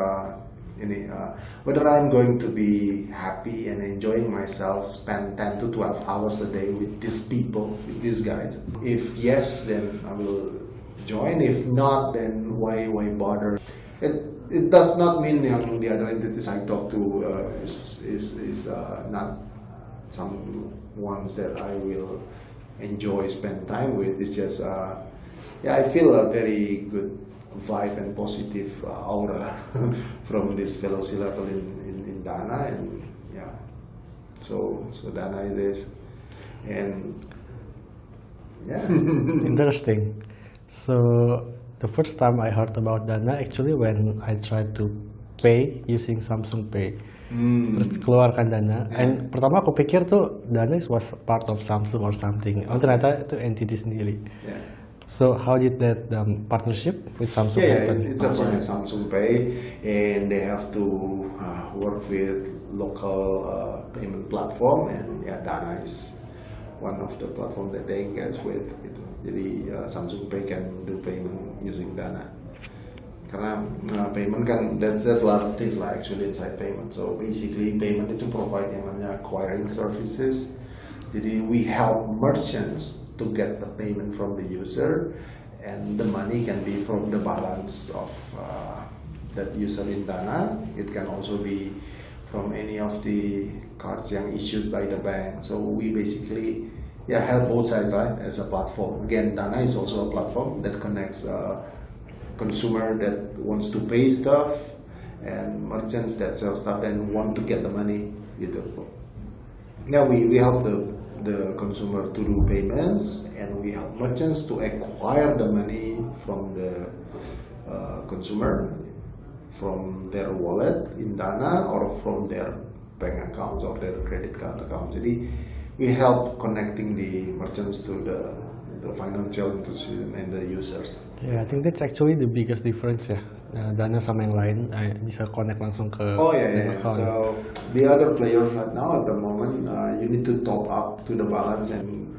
[SPEAKER 2] uh, uh, whether I'm going to be happy and enjoying myself, spend 10 to 12 hours a day with these people, with these guys. If yes, then I will join. If not, then why why bother? It, it does not mean yang the other entities I talk to uh, is is, is uh, not some ones that I will enjoy spend time with. It's just uh, yeah, I feel a very good vibe and positive uh, aura from this fellow sea level in, in, in Dana and yeah, so so Dana it is and yeah.
[SPEAKER 1] Interesting. So the first time I heard about Dana actually when I tried to pay using Samsung Pay.
[SPEAKER 2] Hmm.
[SPEAKER 1] Terus keluarkan Dana. And pertama aku pikir tuh Dana was part of Samsung or something. Oh ternyata itu entity sendiri.
[SPEAKER 2] yeah.
[SPEAKER 1] So how did that um, partnership with Samsung
[SPEAKER 2] Yeah,
[SPEAKER 1] happen?
[SPEAKER 2] it's, it's a brand Samsung Pay, and they have to uh, work with local uh, payment platform, and yeah, Dana is one of the platform that they engage with. Gitu. Jadi uh, Samsung Pay can do payment using Dana. Karena uh, payment kan that's that's a lot of things lah actually inside payment. So basically payment itu provide yang namanya acquiring services. Jadi we help merchants to get the payment from the user, and the money can be from the balance of uh, that user in Dana. It can also be from any of the cards yang issued by the bank. So we basically yeah help both sides right as a platform. Again, Dana is also a platform that connects a consumer that wants to pay stuff and merchants that sell stuff and want to get the money. Yeah, we, we help the the consumer to do payments and we help merchants to acquire the money from the uh, consumer from their wallet in Dana or from their bank accounts or their credit card account. Jadi we help connecting the merchants to the the financial institution and the users.
[SPEAKER 1] Yeah, I think that's actually the biggest difference ya. Nah, Dana sama yang lain eh, bisa connect langsung ke
[SPEAKER 2] Oh yeah, yeah.
[SPEAKER 1] account.
[SPEAKER 2] So the other players right now at the moment, uh, you need to top up to the balance and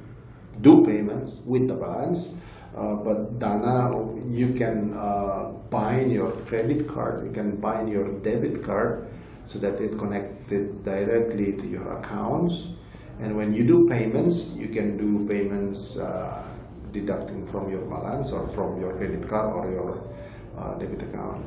[SPEAKER 2] do payments with the balance. Uh, but Dana, you can uh, bind your credit card, you can bind your debit card, so that it connected directly to your accounts. And when you do payments, you can do payments uh, deducting from your balance or from your credit card or your debit account.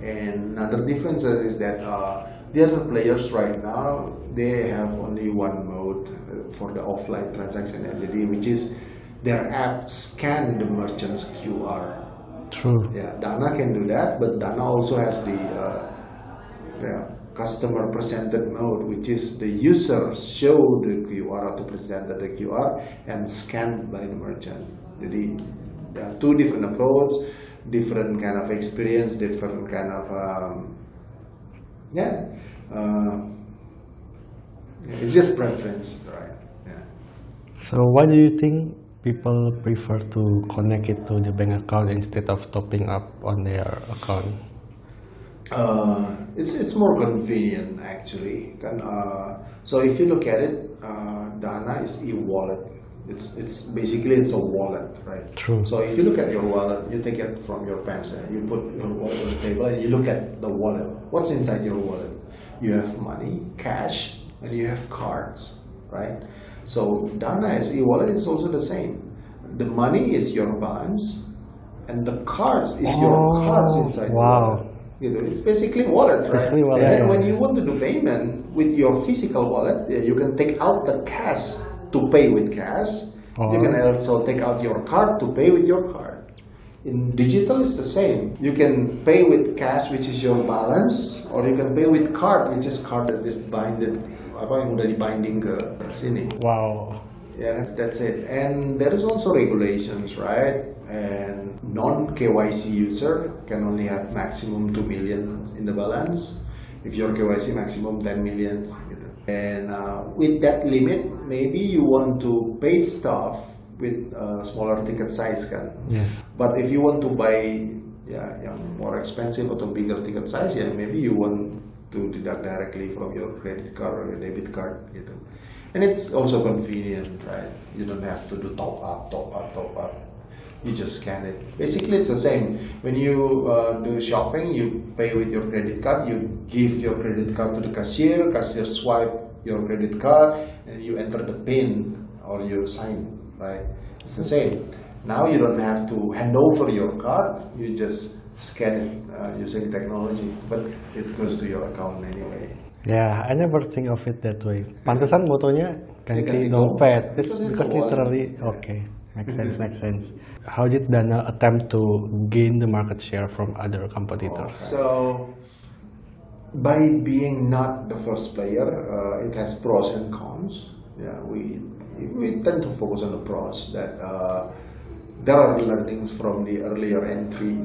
[SPEAKER 2] And another difference is that uh, the other players right now they have only one mode uh, for the offline transaction entity, which is their app scan the merchant's QR.
[SPEAKER 1] True.
[SPEAKER 2] Yeah, Dana can do that, but Dana also has the uh, yeah, customer presented mode, which is the user show the QR to present the QR and scanned by the merchant. Jadi there are two different approach, different kind of experience, different kind of um, yeah. Uh, it's just preference, right? Yeah.
[SPEAKER 1] So why do you think people prefer to connect it to the bank account instead of topping up on their account?
[SPEAKER 2] Uh, it's it's more convenient actually. Uh, so if you look at it, uh, Dana is e-wallet. It's it's basically it's a wallet, right?
[SPEAKER 1] True.
[SPEAKER 2] So if you look at your wallet, you take it from your pants and you put your wallet on the table and you look at the wallet. What's inside your wallet? You have money, cash, and you have cards, right? So Dana as e-wallet is also the same. The money is your balance, and the cards is your
[SPEAKER 1] Oh,
[SPEAKER 2] cards inside.
[SPEAKER 1] wow.
[SPEAKER 2] wallet. You know, it's basically wallet, right?
[SPEAKER 1] Basically wallet,
[SPEAKER 2] And then
[SPEAKER 1] yeah.
[SPEAKER 2] when you want to do payment with your physical wallet, yeah, you can take out the cash to pay with cash. You can
[SPEAKER 1] oh.
[SPEAKER 2] also take out your card to pay with your card. In digital, it's the same. You can pay with cash, which is your balance, or you can pay with card, which is card that is binded, apa yang udah dibinding ke uh, sini.
[SPEAKER 1] Wow.
[SPEAKER 2] Yeah, that's, that's it. And there is also regulations, right? And non KYC user can only have maximum 2 million in the balance. If your KYC maximum 10 million. gitu. And uh, with that limit, maybe you want to pay stuff with uh, smaller ticket size kan.
[SPEAKER 1] Yes.
[SPEAKER 2] But if you want to buy ya yang more expensive atau bigger ticket size ya maybe you want to deduct directly from your credit card or your debit card gitu. And it's also convenient, right? You don't have to do top up, top up, top up. You just scan it. Basically, it's the same. When you uh, do shopping, you pay with your credit card. You give your credit card to the cashier. Cashier swipe your credit card, and you enter the PIN or you sign. Right? It's the same. Now you don't have to hand over your card. You just scan it uh, using technology, but it goes to your account anyway.
[SPEAKER 1] Yeah, I never think of it that way. Pantesan motonya ganti dompet. It's
[SPEAKER 2] Because it's
[SPEAKER 1] because
[SPEAKER 2] a wallet.
[SPEAKER 1] literally okay. Makes sense, makes sense. How did Dana attempt to gain the market share from other competitors?
[SPEAKER 2] So, by being not the first player, uh, it has pros and cons. Yeah, we we tend to focus on the pros. That uh, there are learnings from the earlier entry.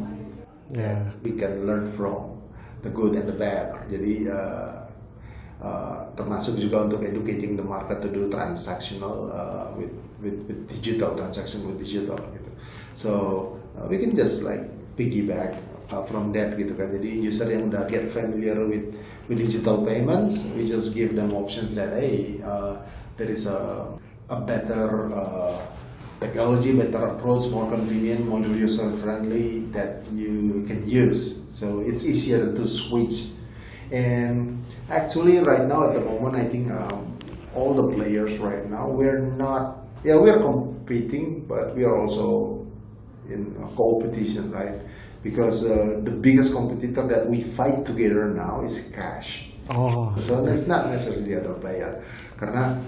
[SPEAKER 1] Yeah.
[SPEAKER 2] we can learn from the good and the bad. Jadi uh, uh, termasuk juga untuk educating the market to do transactional uh, with, with with digital transaction with digital gitu. So uh, we can just like piggyback uh, from that gitu kan. Jadi user yang udah get familiar with with digital payments, we just give them options that hey uh, there is a a better uh, technology, better approach, more convenient, more user friendly that you can use. So it's easier to switch. And actually, right now at the moment, I think um, all the players right now we're not. Yeah, we are competing, but we are also in a competition, right? Because uh, the biggest competitor that we fight together now is cash.
[SPEAKER 1] Oh.
[SPEAKER 2] So it's not necessarily the other player. Karena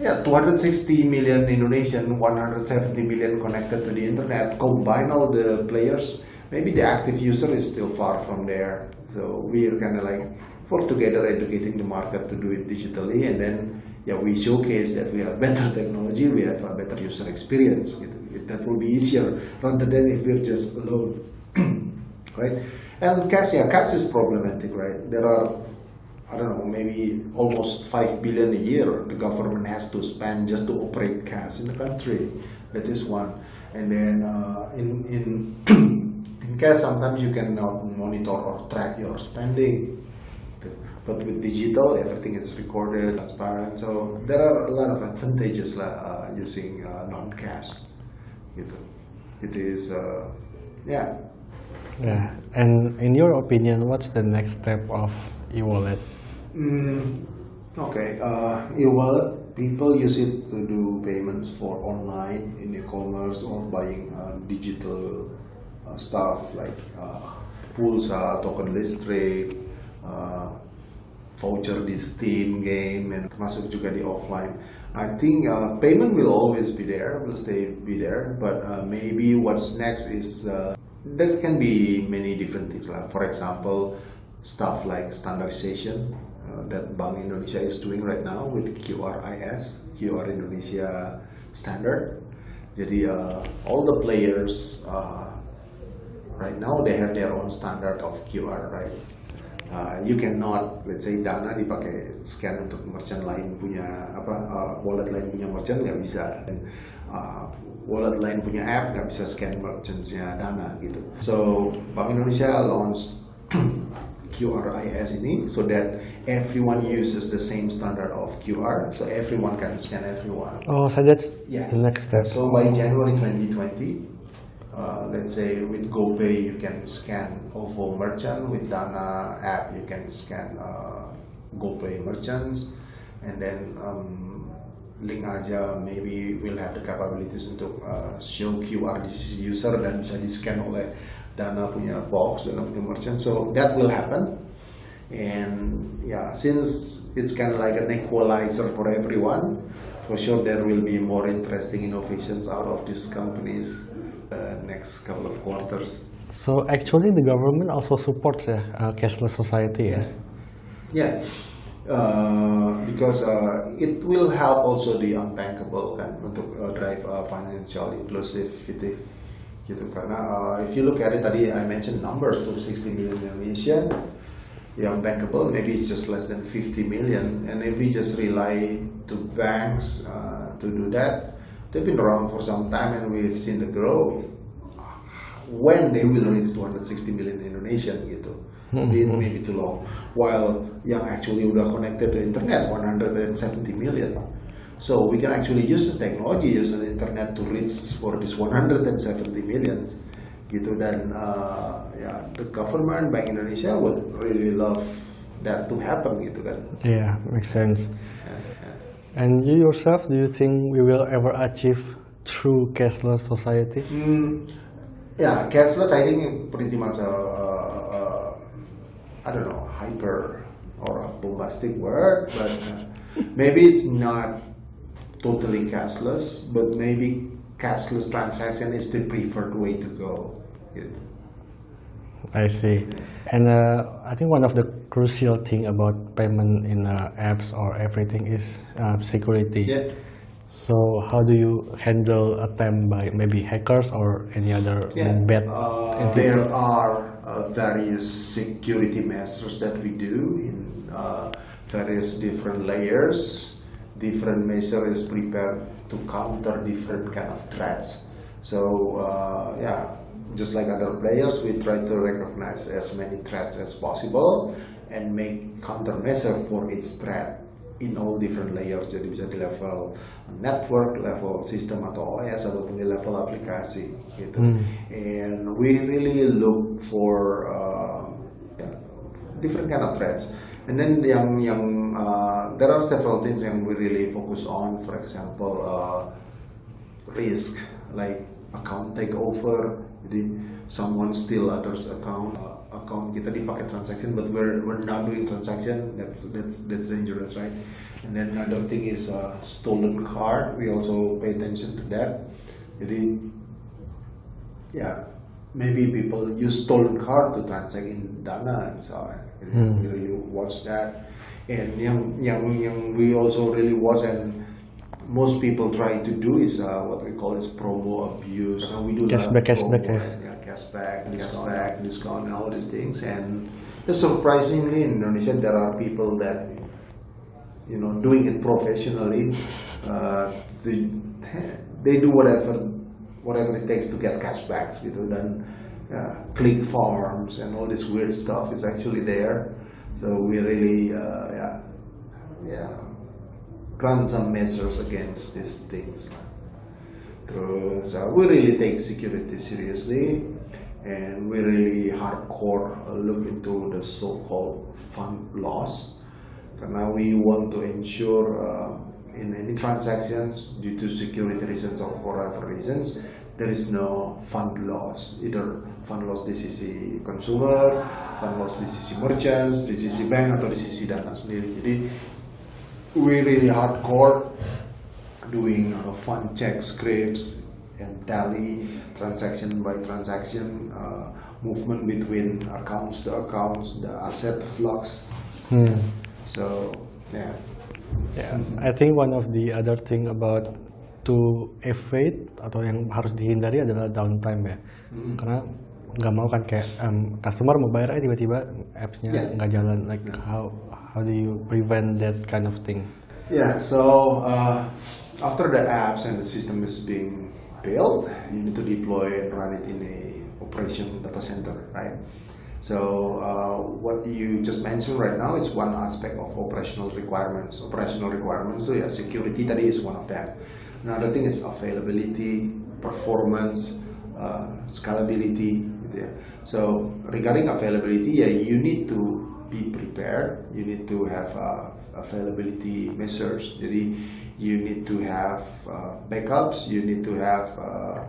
[SPEAKER 2] ya 260 million Indonesian, 170 million connected to the internet. Combine all the players, maybe the active user is still far from there. So we're kind of like work together educating the market to do it digitally, and then yeah we showcase that we have better technology, we have a better user experience. That will be easier rather than if we're just alone, right? And cash, yeah, cash is problematic, right? There are I don't know, maybe almost 5 billion a year the government has to spend just to operate cash in the country. That is one. And then uh, in, in, in cash, sometimes you cannot monitor or track your spending. But with digital, everything is recorded, transparent. So there are a lot of advantages uh, using uh, non-cash. It is, uh, yeah.
[SPEAKER 1] Yeah. And in your opinion, what's the next step of e-wallet?
[SPEAKER 2] Mm, okay, uh, e-wallet, people use it to do payments for online in e-commerce or buying uh, digital uh, stuff like uh, pulsa, token listrik, uh, voucher di Steam game, and termasuk juga di offline. I think uh, payment will always be there, will stay be there, but uh, maybe what's next is uh, there can be many different things. Like for example, stuff like standardization uh, that Bank Indonesia is doing right now with QRIS, QR Indonesia standard. Jadi uh, all the players uh, right now they have their own standard of QR, right? Uh, you cannot, let's say Dana dipakai scan untuk merchant lain punya apa uh, wallet lain punya merchant nggak bisa, dan uh, wallet lain punya app nggak bisa scan merchantnya Dana gitu. So Bank Indonesia launched QRIS ini so that everyone uses the same standard of QR, so everyone can scan everyone.
[SPEAKER 1] Oh, so that's
[SPEAKER 2] Yes.
[SPEAKER 1] the next step.
[SPEAKER 2] So by January 2020, uh, let's say with GoPay you can scan OVO merchant, with Dana app you can scan uh, GoPay merchants, and then um, LinkAja maybe will have the capabilities untuk uh, show QR di user dan bisa di scan oleh Dana punya box, Dana punya merchant. So that will happen. And yeah, since it's kind of like an equalizer for everyone, for sure there will be more interesting innovations out of these companies uh, next couple of quarters.
[SPEAKER 1] So actually, the government also supports uh, uh, cashless society. Yeah.
[SPEAKER 2] Yeah, uh, because uh, it will help also the unbankable kan untuk uh, drive uh, financial inclusivity gitu karena uh, if you look at it tadi I mentioned numbers to 60 million Indonesian yang bankable maybe it's just less than 50 million and if we just rely to banks uh, to do that they've been around for some time and we've seen the growth. When they will reach 260 million Indonesian gitu. It may be too long. While yang actually udah connected to internet 170 million. So we can actually use this technology use the internet to reach for this 170 millions gitu dan uh, ya the government Bank Indonesia would really love that to happen gitu kan.
[SPEAKER 1] Yeah, makes sense. And you yourself, do you think we will ever achieve true cashless society?
[SPEAKER 2] Hmm, yeah, cashless I think pretty much a, a, I don't know hyper or a bombastic word, but uh, maybe it's not totally cashless, but maybe cashless transaction is the preferred way to go.
[SPEAKER 1] I see. And uh, I think one of the crucial thing about payment in uh, apps or everything is uh, security.
[SPEAKER 2] Yeah.
[SPEAKER 1] So how do you handle attempt by maybe hackers or any other
[SPEAKER 2] Yeah,
[SPEAKER 1] bad
[SPEAKER 2] uh, there are uh, various security measures that we do in uh, various different layers. Different measure is prepared to counter different kind of threats. So uh, yeah, just like other players, we try to recognize as many threats as possible and make countermeasure for each threat in all different layers. Jadi bisa di level network, level sistem atau OS ataupun di level aplikasi gitu. And we really look for uh, yeah, different kind of threats. And then yang yang uh, there are several things yang we really focus on. For example, uh, risk like account takeover. Jadi someone steal others account, uh, account kita dipakai transaction but we're we're not doing transaction that's that's that's dangerous right? And then another thing is uh, stolen card we also pay attention to that. Jadi yeah maybe people use stolen card to transact in dana misalnya. Jadi
[SPEAKER 1] Hmm.
[SPEAKER 2] we really watch that. And yang yang yang we also really watch and most people try to do is uh, what we call is promo abuse. So we do a lot of
[SPEAKER 1] Cashback, cashback,
[SPEAKER 2] promo
[SPEAKER 1] yeah.
[SPEAKER 2] and, cashback, cashback, discount, and all these things. And surprisingly, in Indonesia, there are people that you know doing it professionally. Uh, they, they do whatever whatever it takes to get cashbacks gitu dan uh, click farms and all this weird stuff is actually there. So we really uh, yeah yeah run some measures against these things. Terus uh, we really take security seriously and we really hardcore look into the so-called fund loss karena we want to ensure uh, in any transactions due to security reasons or whatever reasons there is no fund loss either fund loss di consumer, fund loss di merchants, di bank atau di sisi dana sendiri. Jadi we really hardcore doing uh, fund check scripts and tally transaction by transaction uh, movement between accounts to accounts the asset flux
[SPEAKER 1] Hmm.
[SPEAKER 2] so yeah
[SPEAKER 1] Yeah, I think one of the other thing about to evade atau yang harus dihindari adalah downtime ya, karena nggak mau kan kayak em, customer mau bayar aja tiba-tiba appsnya
[SPEAKER 2] Yeah.
[SPEAKER 1] nggak jalan. Like how how do you prevent that kind of thing?
[SPEAKER 2] yeah so uh, after the apps and the system is being built you need to deploy and run it in a operation data center right so uh, what you just mentioned right now is one aspect of operational requirements operational requirements so yeah security tadi is one of them another thing is availability performance uh, scalability ya. so regarding availability yeah you need to be prepared you need to have uh, availability measures jadi you need to have uh, backups you need to have uh,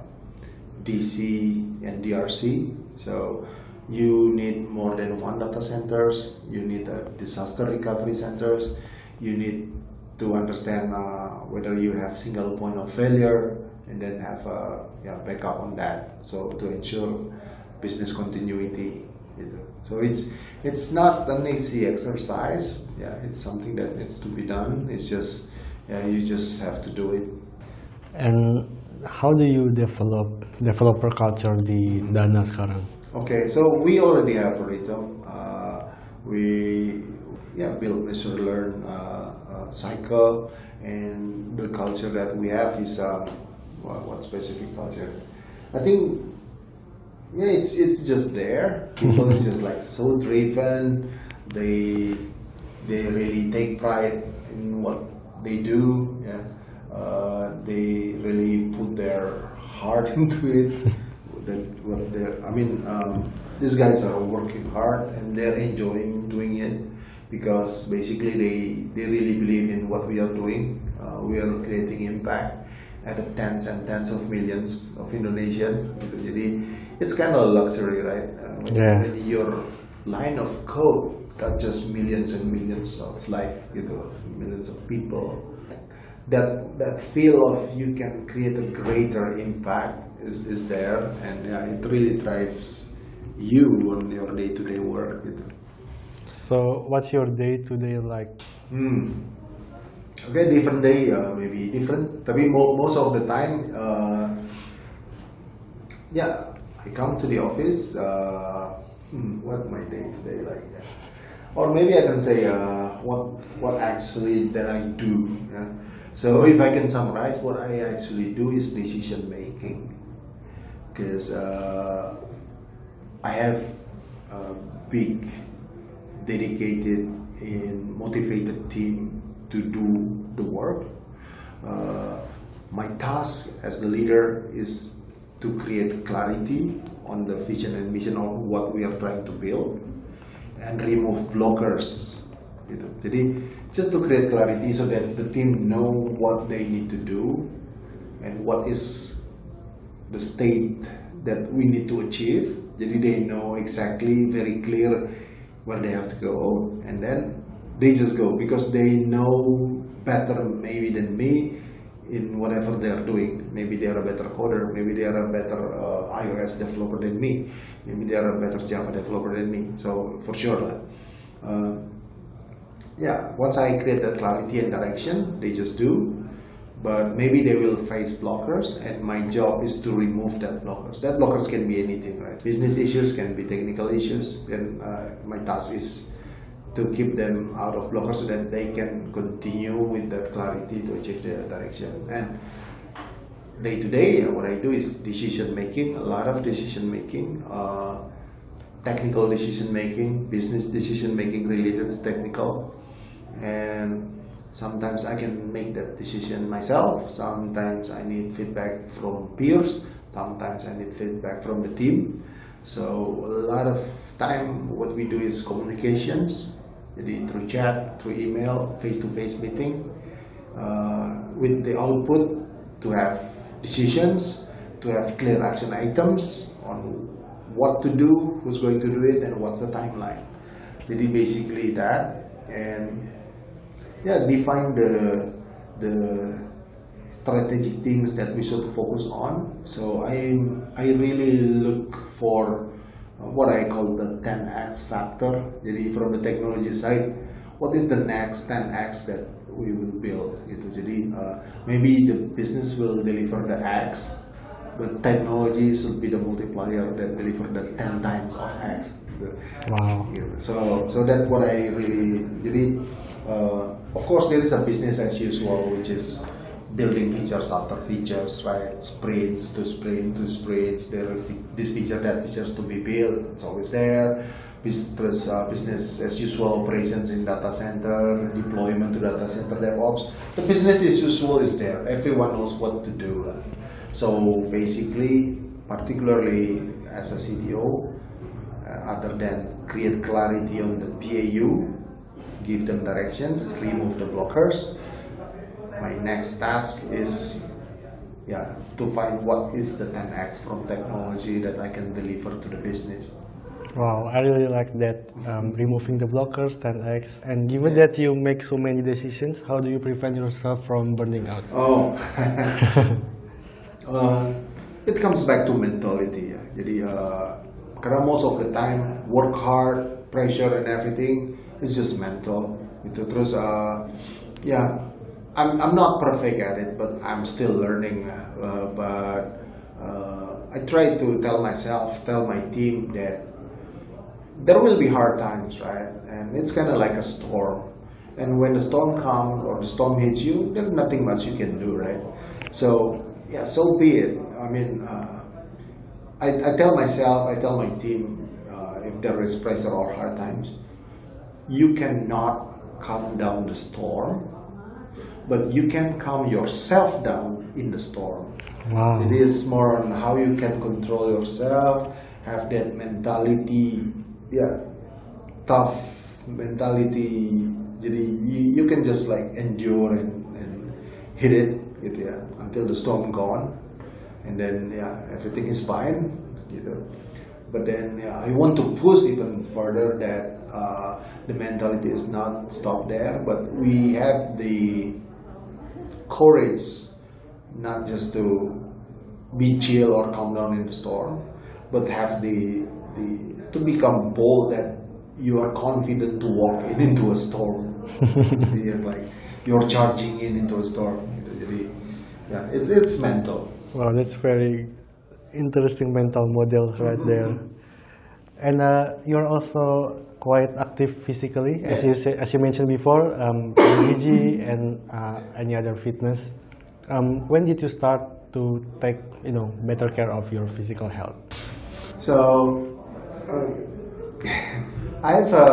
[SPEAKER 2] DC and DRC. So you need more than one data centers. You need uh, disaster recovery centers. You need to understand uh, whether you have single point of failure and then have a yeah, backup on that. So to ensure business continuity. So it's it's not an easy exercise. Yeah, it's something that needs to be done. It's just yeah, you just have to do it.
[SPEAKER 1] And how do you develop developer culture di Dana sekarang?
[SPEAKER 2] Okay, so we already have a rhythm. Uh, we yeah build measure learn uh, uh, cycle, and the culture that we have is uh, what, what specific culture? I think yeah, it's it's just there. People is just like so driven. They they really take pride in what they do. Yeah, uh, they really put their heart into it. that what they're. I mean, um, these guys are working hard and they're enjoying doing it because basically they they really believe in what we are doing. Uh, we are creating impact at tens and tens of millions of Indonesian. gitu. Jadi it's kind of a luxury, right? Uh, when,
[SPEAKER 1] Yeah.
[SPEAKER 2] when your line of code touches millions and millions of life, gitu, millions of people. That that feel of you can create a greater impact is, is there, and yeah, it really drives you on your day-to-day work. Gitu.
[SPEAKER 1] So what's your day to day like?
[SPEAKER 2] Hmm. Okay, different day, uh, maybe different. Tapi mo- most of the time, uh, yeah, I come to the office. Uh, hmm, what my day today like? Yeah. Or maybe I can say uh, what what actually that I do. Yeah? So if I can summarize, what I actually do is decision making, because uh, I have a big, dedicated and motivated team to do the work. Uh, my task as the leader is to create clarity on the vision and mission of what we are trying to build and remove blockers. Jadi just to create clarity so that the team know what they need to do and what is the state that we need to achieve Jadi they know exactly, very clear where they have to go, and then they just go because they know better maybe than me in whatever they are doing. Maybe they are a better coder, maybe they are a better uh, iOS developer than me, maybe they are a better Java developer than me. So for sure. Uh, yeah, once I create that clarity and direction, they just do. But maybe they will face blockers, and my job is to remove that blockers. That blockers can be anything, right? Business issues can be technical issues, and uh, my task is to keep them out of blockers so that they can continue with that clarity to achieve their direction. And day to day, what I do is decision making, a lot of decision making, uh, technical decision making, business decision making related to technical, and sometimes I can make that decision myself. Sometimes I need feedback from peers. Sometimes I need feedback from the team. So a lot of time, what we do is communications, through chat, through email, face-to-face meeting, uh, with the output to have decisions, to have clear action items on what to do, who's going to do it, and what's the timeline. Jadi basically that, and yeah, define the the strategic things that we should focus on. So I I really look for what I call the 10x factor. Jadi from the technology side, what is the next 10x that we will build gitu. Jadi uh, maybe the business will deliver the X, but technology should be the multiplier that deliver the 10 times of X. Gitu.
[SPEAKER 1] Wow.
[SPEAKER 2] Gitu. So so that's what I really jadi uh, of course there is a business as usual which is building features after features, right? Sprints to sprint to sprints. There are this feature, that features to be built. It's always there. Business, uh, business as usual operations in data center, deployment to data center DevOps. The business as usual is there. Everyone knows what to do. So basically, particularly as a CTO, uh, other than create clarity on the BAU, give them directions, remove the blockers my next task is yeah to find what is the 10x from technology that I can deliver to the business.
[SPEAKER 1] Wow, I really like that um, removing the blockers, 10x. And given that you make so many decisions, how do you prevent yourself from burning out?
[SPEAKER 2] Oh, uh, it comes back to mentality. Ya. Jadi uh, karena most of the time work hard, pressure and everything is just mental. Itu terus uh, ya yeah, I'm I'm not perfect at it, but I'm still learning. Uh, but uh, I try to tell myself, tell my team that there will be hard times, right? And it's kind of like a storm. And when the storm comes or the storm hits you, there's nothing much you can do, right? So yeah, so be it. I mean, uh, I, I tell myself, I tell my team, uh, if there is pressure or hard times, you cannot calm down the storm but you can calm yourself down in the storm.
[SPEAKER 1] Wow.
[SPEAKER 2] It is more on how you can control yourself, have that mentality, yeah, tough mentality. Jadi you, you can just like endure and, and hit it gitu ya until the storm gone, and then yeah everything is fine gitu. But then yeah, I want to push even further that uh, the mentality is not stop there, but we have the courage not just to be chill or calm down in the storm, but have the the to become bold that you are confident to walk in into a storm. you're like you're charging in into a storm. Jadi, yeah, it's it's mental.
[SPEAKER 1] Wow, that's very interesting mental model right there. And uh, you're also quite active physically, as you say, as you mentioned before, um, PUBG and uh, any other fitness. Um, when did you start to take you know better care of your physical health?
[SPEAKER 2] So, uh, I have a,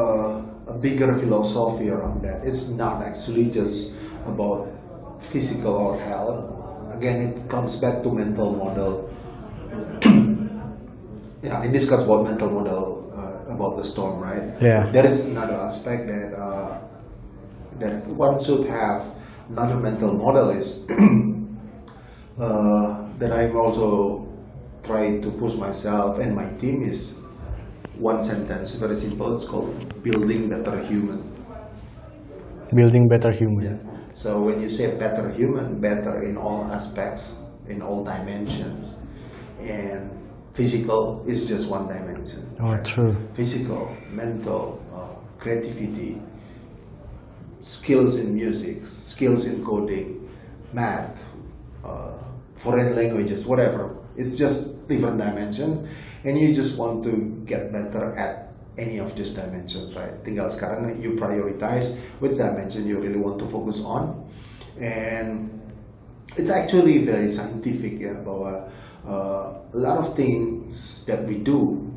[SPEAKER 2] a, a bigger philosophy around that. It's not actually just about physical or health. Again, it comes back to mental model. yeah, I discussed about mental model uh, about the storm, right?
[SPEAKER 1] Yeah.
[SPEAKER 2] There is another aspect that uh, that one should have. Another mental model is uh, that I'm also try to push myself and my team is one sentence, very simple. It's called building better human.
[SPEAKER 1] Building better human.
[SPEAKER 2] So when you say better human, better in all aspects, in all dimensions, and physical is just one dimension.
[SPEAKER 1] Oh, true.
[SPEAKER 2] Physical, mental, uh, creativity, skills in music, skills in coding, math, uh, foreign languages, whatever. It's just different dimension, and you just want to get better at any of these dimensions, right? Tinggal sekarang you prioritize which dimension you really want to focus on, and it's actually very scientific ya bahwa uh, a lot of things that we do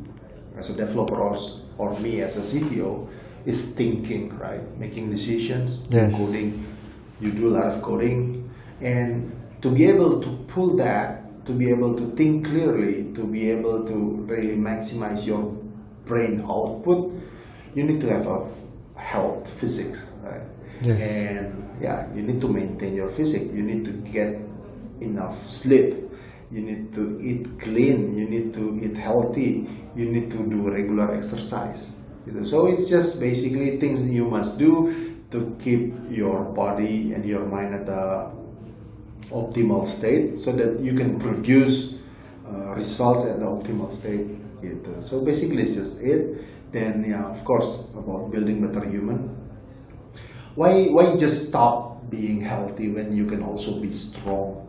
[SPEAKER 2] as a developer or, or me as a CTO is thinking, right? Making decisions,
[SPEAKER 1] Yes.
[SPEAKER 2] coding. You do a lot of coding, and to be able to pull that, to be able to think clearly, to be able to really maximize your brain output, you need to have a health physics, right?
[SPEAKER 1] Yes.
[SPEAKER 2] And yeah, you need to maintain your physics. You need to get enough sleep. You need to eat clean. You need to eat healthy. You need to do regular exercise. You know, So it's just basically things you must do to keep your body and your mind at the optimal state so that you can produce uh, results at the optimal state gitu. So basically it's just it. Then yeah, of course about building better human. Why why just stop being healthy when you can also be strong?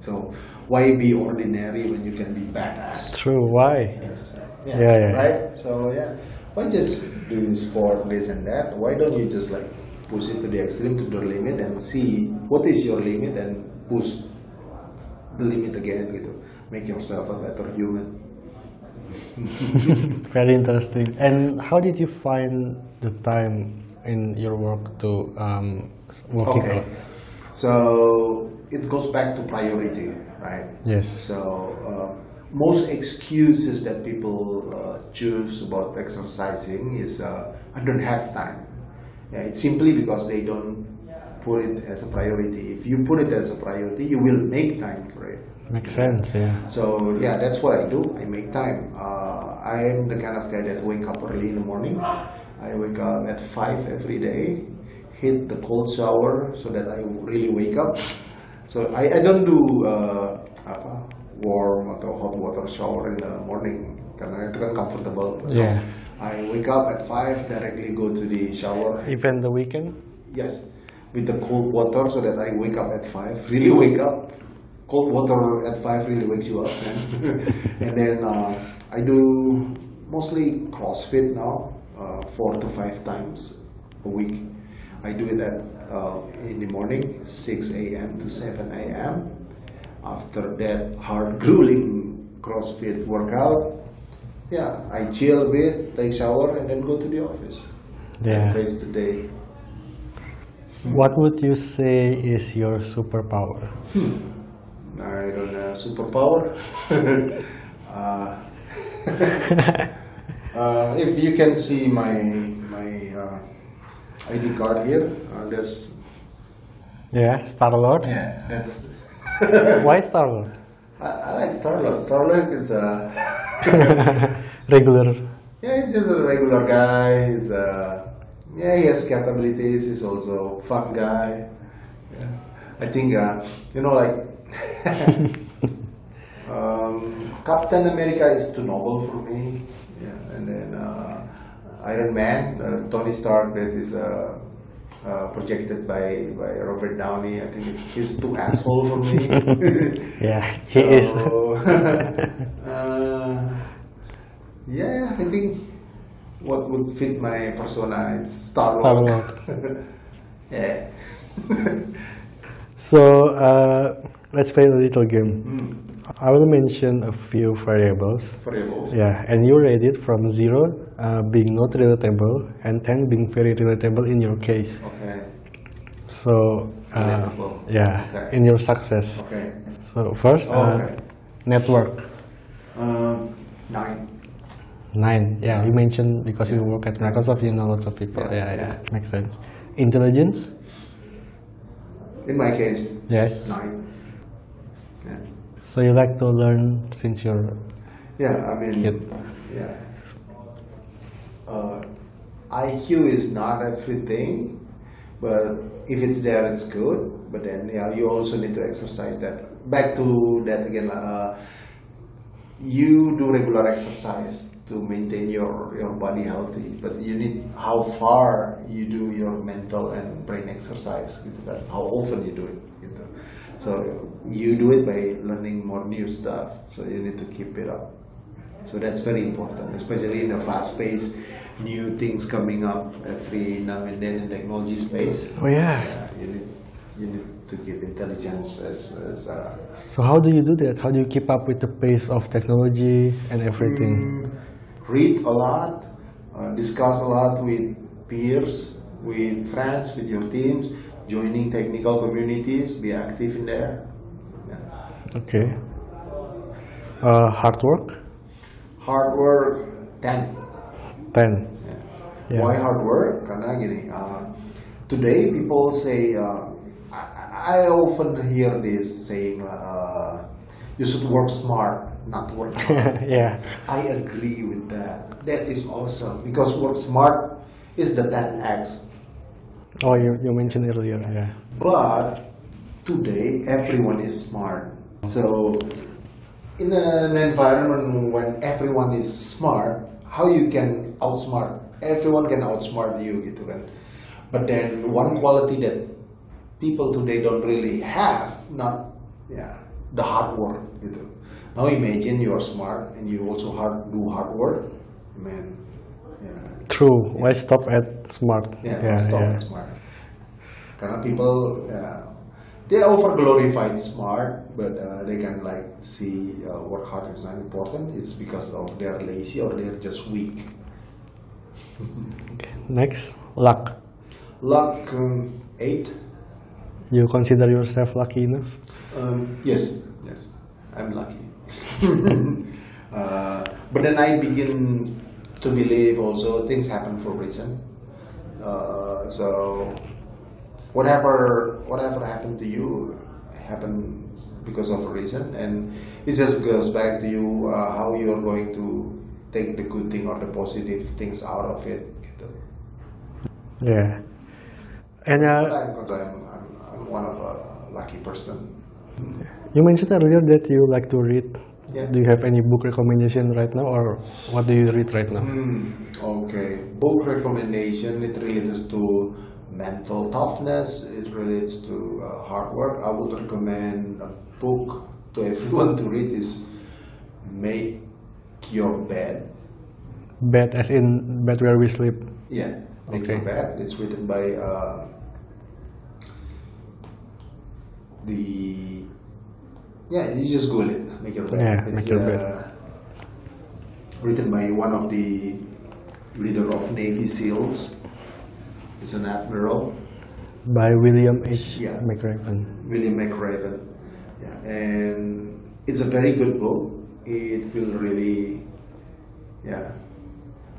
[SPEAKER 2] So why be ordinary when you can be badass?
[SPEAKER 1] True. Why?
[SPEAKER 2] Yeah,
[SPEAKER 1] Yeah, yeah.
[SPEAKER 2] Right? So yeah. Why just do sport this and that? Why don't you just like push it to the extreme to the limit and see what is your limit and push the limit again gitu. Make yourself a better human.
[SPEAKER 1] Very interesting. And how did you find the time in your work to um, working
[SPEAKER 2] Okay.
[SPEAKER 1] out?
[SPEAKER 2] So it goes back to priority, right?
[SPEAKER 1] Yes.
[SPEAKER 2] So uh, most excuses that people uh, choose about exercising is uh, I don't have time. Yeah, it's simply because they don't put it as a priority. If you put it as a priority, you will make time for it.
[SPEAKER 1] Makes sense. Yeah.
[SPEAKER 2] So yeah, that's what I do. I make time. Uh, I am the kind of guy that wake up early in the morning. I wake up at five every day, hit the cold shower so that I really wake up. So I, I don't do uh, apa, warm atau hot water shower in the morning karena itu kan comfortable.
[SPEAKER 1] Yeah.
[SPEAKER 2] I wake up at five, directly go to the shower.
[SPEAKER 1] Even the weekend.
[SPEAKER 2] Yes, with the cold water so that I wake up at five. Really wake up. Cold water at five really wakes you up, and then uh, I do mostly CrossFit now, uh, four to five times a week. I do it at uh, in the morning, 6 a.m. to 7 a.m. After that hard grueling CrossFit workout, yeah, I chill a bit, take shower, and then go to the office.
[SPEAKER 1] Yeah.
[SPEAKER 2] Face the day.
[SPEAKER 1] What would you say is your superpower?
[SPEAKER 2] I don't know, superpower. uh, uh, if you can see my my uh, ID card here, uh, that's
[SPEAKER 1] Yeah, Star Lord.
[SPEAKER 2] yeah, that's.
[SPEAKER 1] Why Star Lord?
[SPEAKER 2] I, I like Starlord. Starlord is a
[SPEAKER 1] Regular.
[SPEAKER 2] yeah, he's just a regular guy. He's a yeah, he has capabilities. He's also a fun guy. Yeah. I think uh, you know like. um, Captain America is too noble for me. Yeah, and then uh, Iron Man, uh, Tony Stark, that is uh, uh, projected by, by Robert Downey. I think he's, too asshole for me.
[SPEAKER 1] Yeah, he is.
[SPEAKER 2] So, uh, yeah, I think what would fit my persona is Star Wars.
[SPEAKER 1] Star.
[SPEAKER 2] Lord. yeah.
[SPEAKER 1] So uh, let's play a little game.
[SPEAKER 2] Mm.
[SPEAKER 1] I will mention a few variables.
[SPEAKER 2] Variables.
[SPEAKER 1] Yeah, and you rate it from zero uh, being not relatable and ten being very relatable in your case.
[SPEAKER 2] Okay.
[SPEAKER 1] So uh,
[SPEAKER 2] Relatable.
[SPEAKER 1] yeah,
[SPEAKER 2] Okay.
[SPEAKER 1] in your success.
[SPEAKER 2] Okay.
[SPEAKER 1] So first,
[SPEAKER 2] Oh,
[SPEAKER 1] uh, network
[SPEAKER 2] Um, nine.
[SPEAKER 1] nine. Yeah, you mentioned because you work at Microsoft, you know lots of people.
[SPEAKER 2] Yeah,
[SPEAKER 1] Yeah, yeah,
[SPEAKER 2] yeah.
[SPEAKER 1] makes sense. Intelligence,
[SPEAKER 2] In my case,
[SPEAKER 1] yes.
[SPEAKER 2] nine.
[SPEAKER 1] So you like to learn since you're
[SPEAKER 2] Yeah, I mean,
[SPEAKER 1] Kid.
[SPEAKER 2] yeah. Uh, IQ is not everything, but if it's there, it's good. But then, yeah, you also need to exercise that. Back to that again. Uh, you do regular exercise to maintain your, your body healthy, but you need how far you do your mental and brain exercise, how often you do it. So you do it by learning more new stuff. So you need to keep it up. So that's very important, especially in a fast pace, new things coming up every now and then in technology space.
[SPEAKER 1] Oh yeah.
[SPEAKER 2] Yeah, you need you need to keep intelligence as, as uh,
[SPEAKER 1] So how do you do that? How do you keep up with the pace of technology and everything?
[SPEAKER 2] read a lot, uh, discuss a lot with peers, with friends, with your teams, joining technical communities, be active in there. Yeah.
[SPEAKER 1] Okay. Uh, hard work.
[SPEAKER 2] Hard work, 10.
[SPEAKER 1] Ten.
[SPEAKER 2] Yeah.
[SPEAKER 1] Yeah.
[SPEAKER 2] Why hard work? Karena gini, uh, today people say, uh, I, I often hear this saying, uh, you should work smart, not work hard.
[SPEAKER 1] yeah.
[SPEAKER 2] I agree with that. That is awesome because work smart is the 10x.
[SPEAKER 1] Oh, you, you mentioned earlier. Yeah.
[SPEAKER 2] But today everyone is smart. So in an environment when everyone is smart, how you can outsmart? Everyone can outsmart you gitu kan. But then one quality that people today don't really have, not yeah, the hard work gitu. Now imagine you are smart and you also hard do hard work, man. Yeah.
[SPEAKER 1] True. Why stop at smart?
[SPEAKER 2] Yeah,
[SPEAKER 1] yeah.
[SPEAKER 2] stop
[SPEAKER 1] yeah.
[SPEAKER 2] at smart. Karena people, yeah, they over glorified smart, but uh, they can like see uh, work hard is not important. It's because of they're lazy or they're just weak.
[SPEAKER 1] Next, luck.
[SPEAKER 2] Luck um, eight.
[SPEAKER 1] You consider yourself lucky enough?
[SPEAKER 2] Um, yes, yes, I'm lucky. uh, but then I begin to believe also things happen for a reason. Uh, so whatever whatever happened to you happened because of a reason, and it just goes back to you uh, how you are going to take the good thing or the positive things out of it. Gitu.
[SPEAKER 1] Yeah. And uh,
[SPEAKER 2] I'm, I'm, I'm one of a lucky person.
[SPEAKER 1] you mentioned earlier that you like to read.
[SPEAKER 2] Yeah.
[SPEAKER 1] Do you have any book recommendation right now, or what do you read right now?
[SPEAKER 2] Hmm, okay. Book recommendation, it relates to mental toughness, it relates to uh, hard work. I would recommend a book to everyone to read is Make Your Bed.
[SPEAKER 1] Bed, as in bed where we sleep.
[SPEAKER 2] Yeah, Make Your
[SPEAKER 1] Okay.
[SPEAKER 2] Bed. It's written by uh, the yeah. You just Google it. Make Your Bed.
[SPEAKER 1] Yeah,
[SPEAKER 2] it's
[SPEAKER 1] Make Your Bed.
[SPEAKER 2] uh, written by one of the leader of Navy SEALs. It's an admiral,
[SPEAKER 1] by William H.
[SPEAKER 2] Yeah.
[SPEAKER 1] McRaven.
[SPEAKER 2] William McRaven. Yeah, and it's a very good book. It will really, yeah.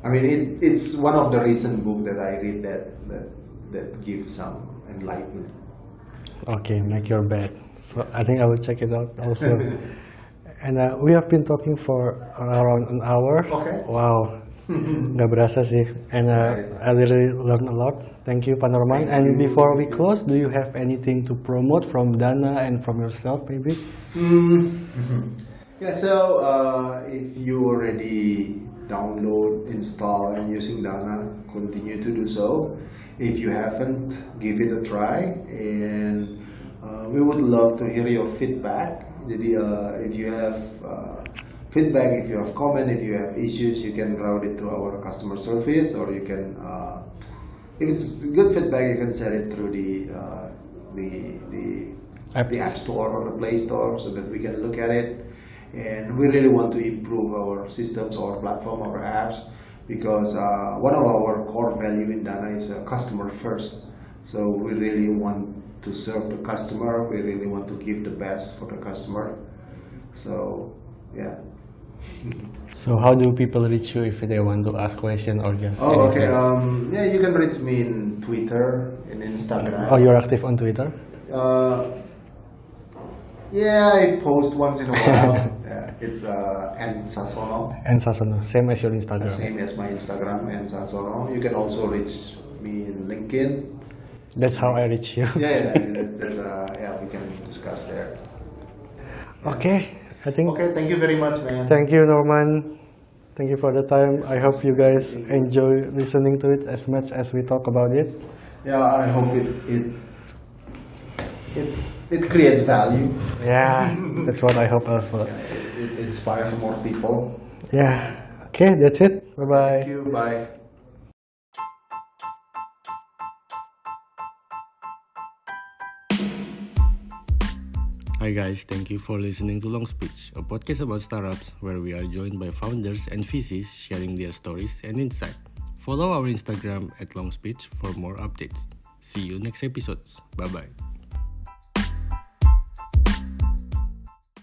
[SPEAKER 2] I mean, it, it's one of the recent book that I read that that that gives some enlightenment.
[SPEAKER 1] Okay, make your bed. So I think I will check it out also. and uh, we have been talking for around an hour.
[SPEAKER 2] Okay.
[SPEAKER 1] Wow. Nggak berasa sih. And uh, I really learned a lot. Thank you, Pak Norman.
[SPEAKER 2] Thank
[SPEAKER 1] and
[SPEAKER 2] you.
[SPEAKER 1] before we close, do you have anything to promote from Dana and from yourself, maybe?
[SPEAKER 2] Yeah, so uh, if you already download, install, and using Dana, continue to do so. If you haven't, give it a try, and uh, we would love to hear your feedback. Jadi, uh, if you have uh, feedback, if you have comment, if you have issues, you can route it to our customer service, or you can, uh, if it's good feedback, you can send it through the uh, the the
[SPEAKER 1] App.
[SPEAKER 2] the App Store or the Play Store so that we can look at it. And we really want to improve our systems, our platform, our apps because uh, one of our core value in Dana is uh, customer first. So we really want to serve the customer. We really want to give the best for the customer. So yeah.
[SPEAKER 1] So how do people reach you if they want to ask question or just
[SPEAKER 2] Oh, okay. Um, yeah, you can reach me in Twitter and Instagram.
[SPEAKER 1] oh, you're active on Twitter?
[SPEAKER 2] Uh, Yeah, I post once in a while. yeah, it's uh, N Sasono,
[SPEAKER 1] N Sasono, same as your Instagram.
[SPEAKER 2] same as my Instagram N Sasono. You can also reach me in LinkedIn.
[SPEAKER 1] That's how I reach you.
[SPEAKER 2] Yeah, yeah, that's uh, yeah, we can discuss there.
[SPEAKER 1] Okay, I think.
[SPEAKER 2] Okay, thank you very much, man.
[SPEAKER 1] Thank you, Norman. Thank you for the time. I hope you guys enjoy listening to it as much as we talk about it.
[SPEAKER 2] yeah, I hope it it it, it creates value.
[SPEAKER 1] Yeah, that's what I hope also.
[SPEAKER 2] It, it inspires more people.
[SPEAKER 1] Yeah. Okay, that's it. Bye bye.
[SPEAKER 2] Thank you. Bye.
[SPEAKER 1] Hi guys, thank you for listening to Longspeech, a podcast about startups where we are joined by founders and VCs sharing their stories and insight. Follow our Instagram at Longspeech for more updates. See you next episodes. Bye bye.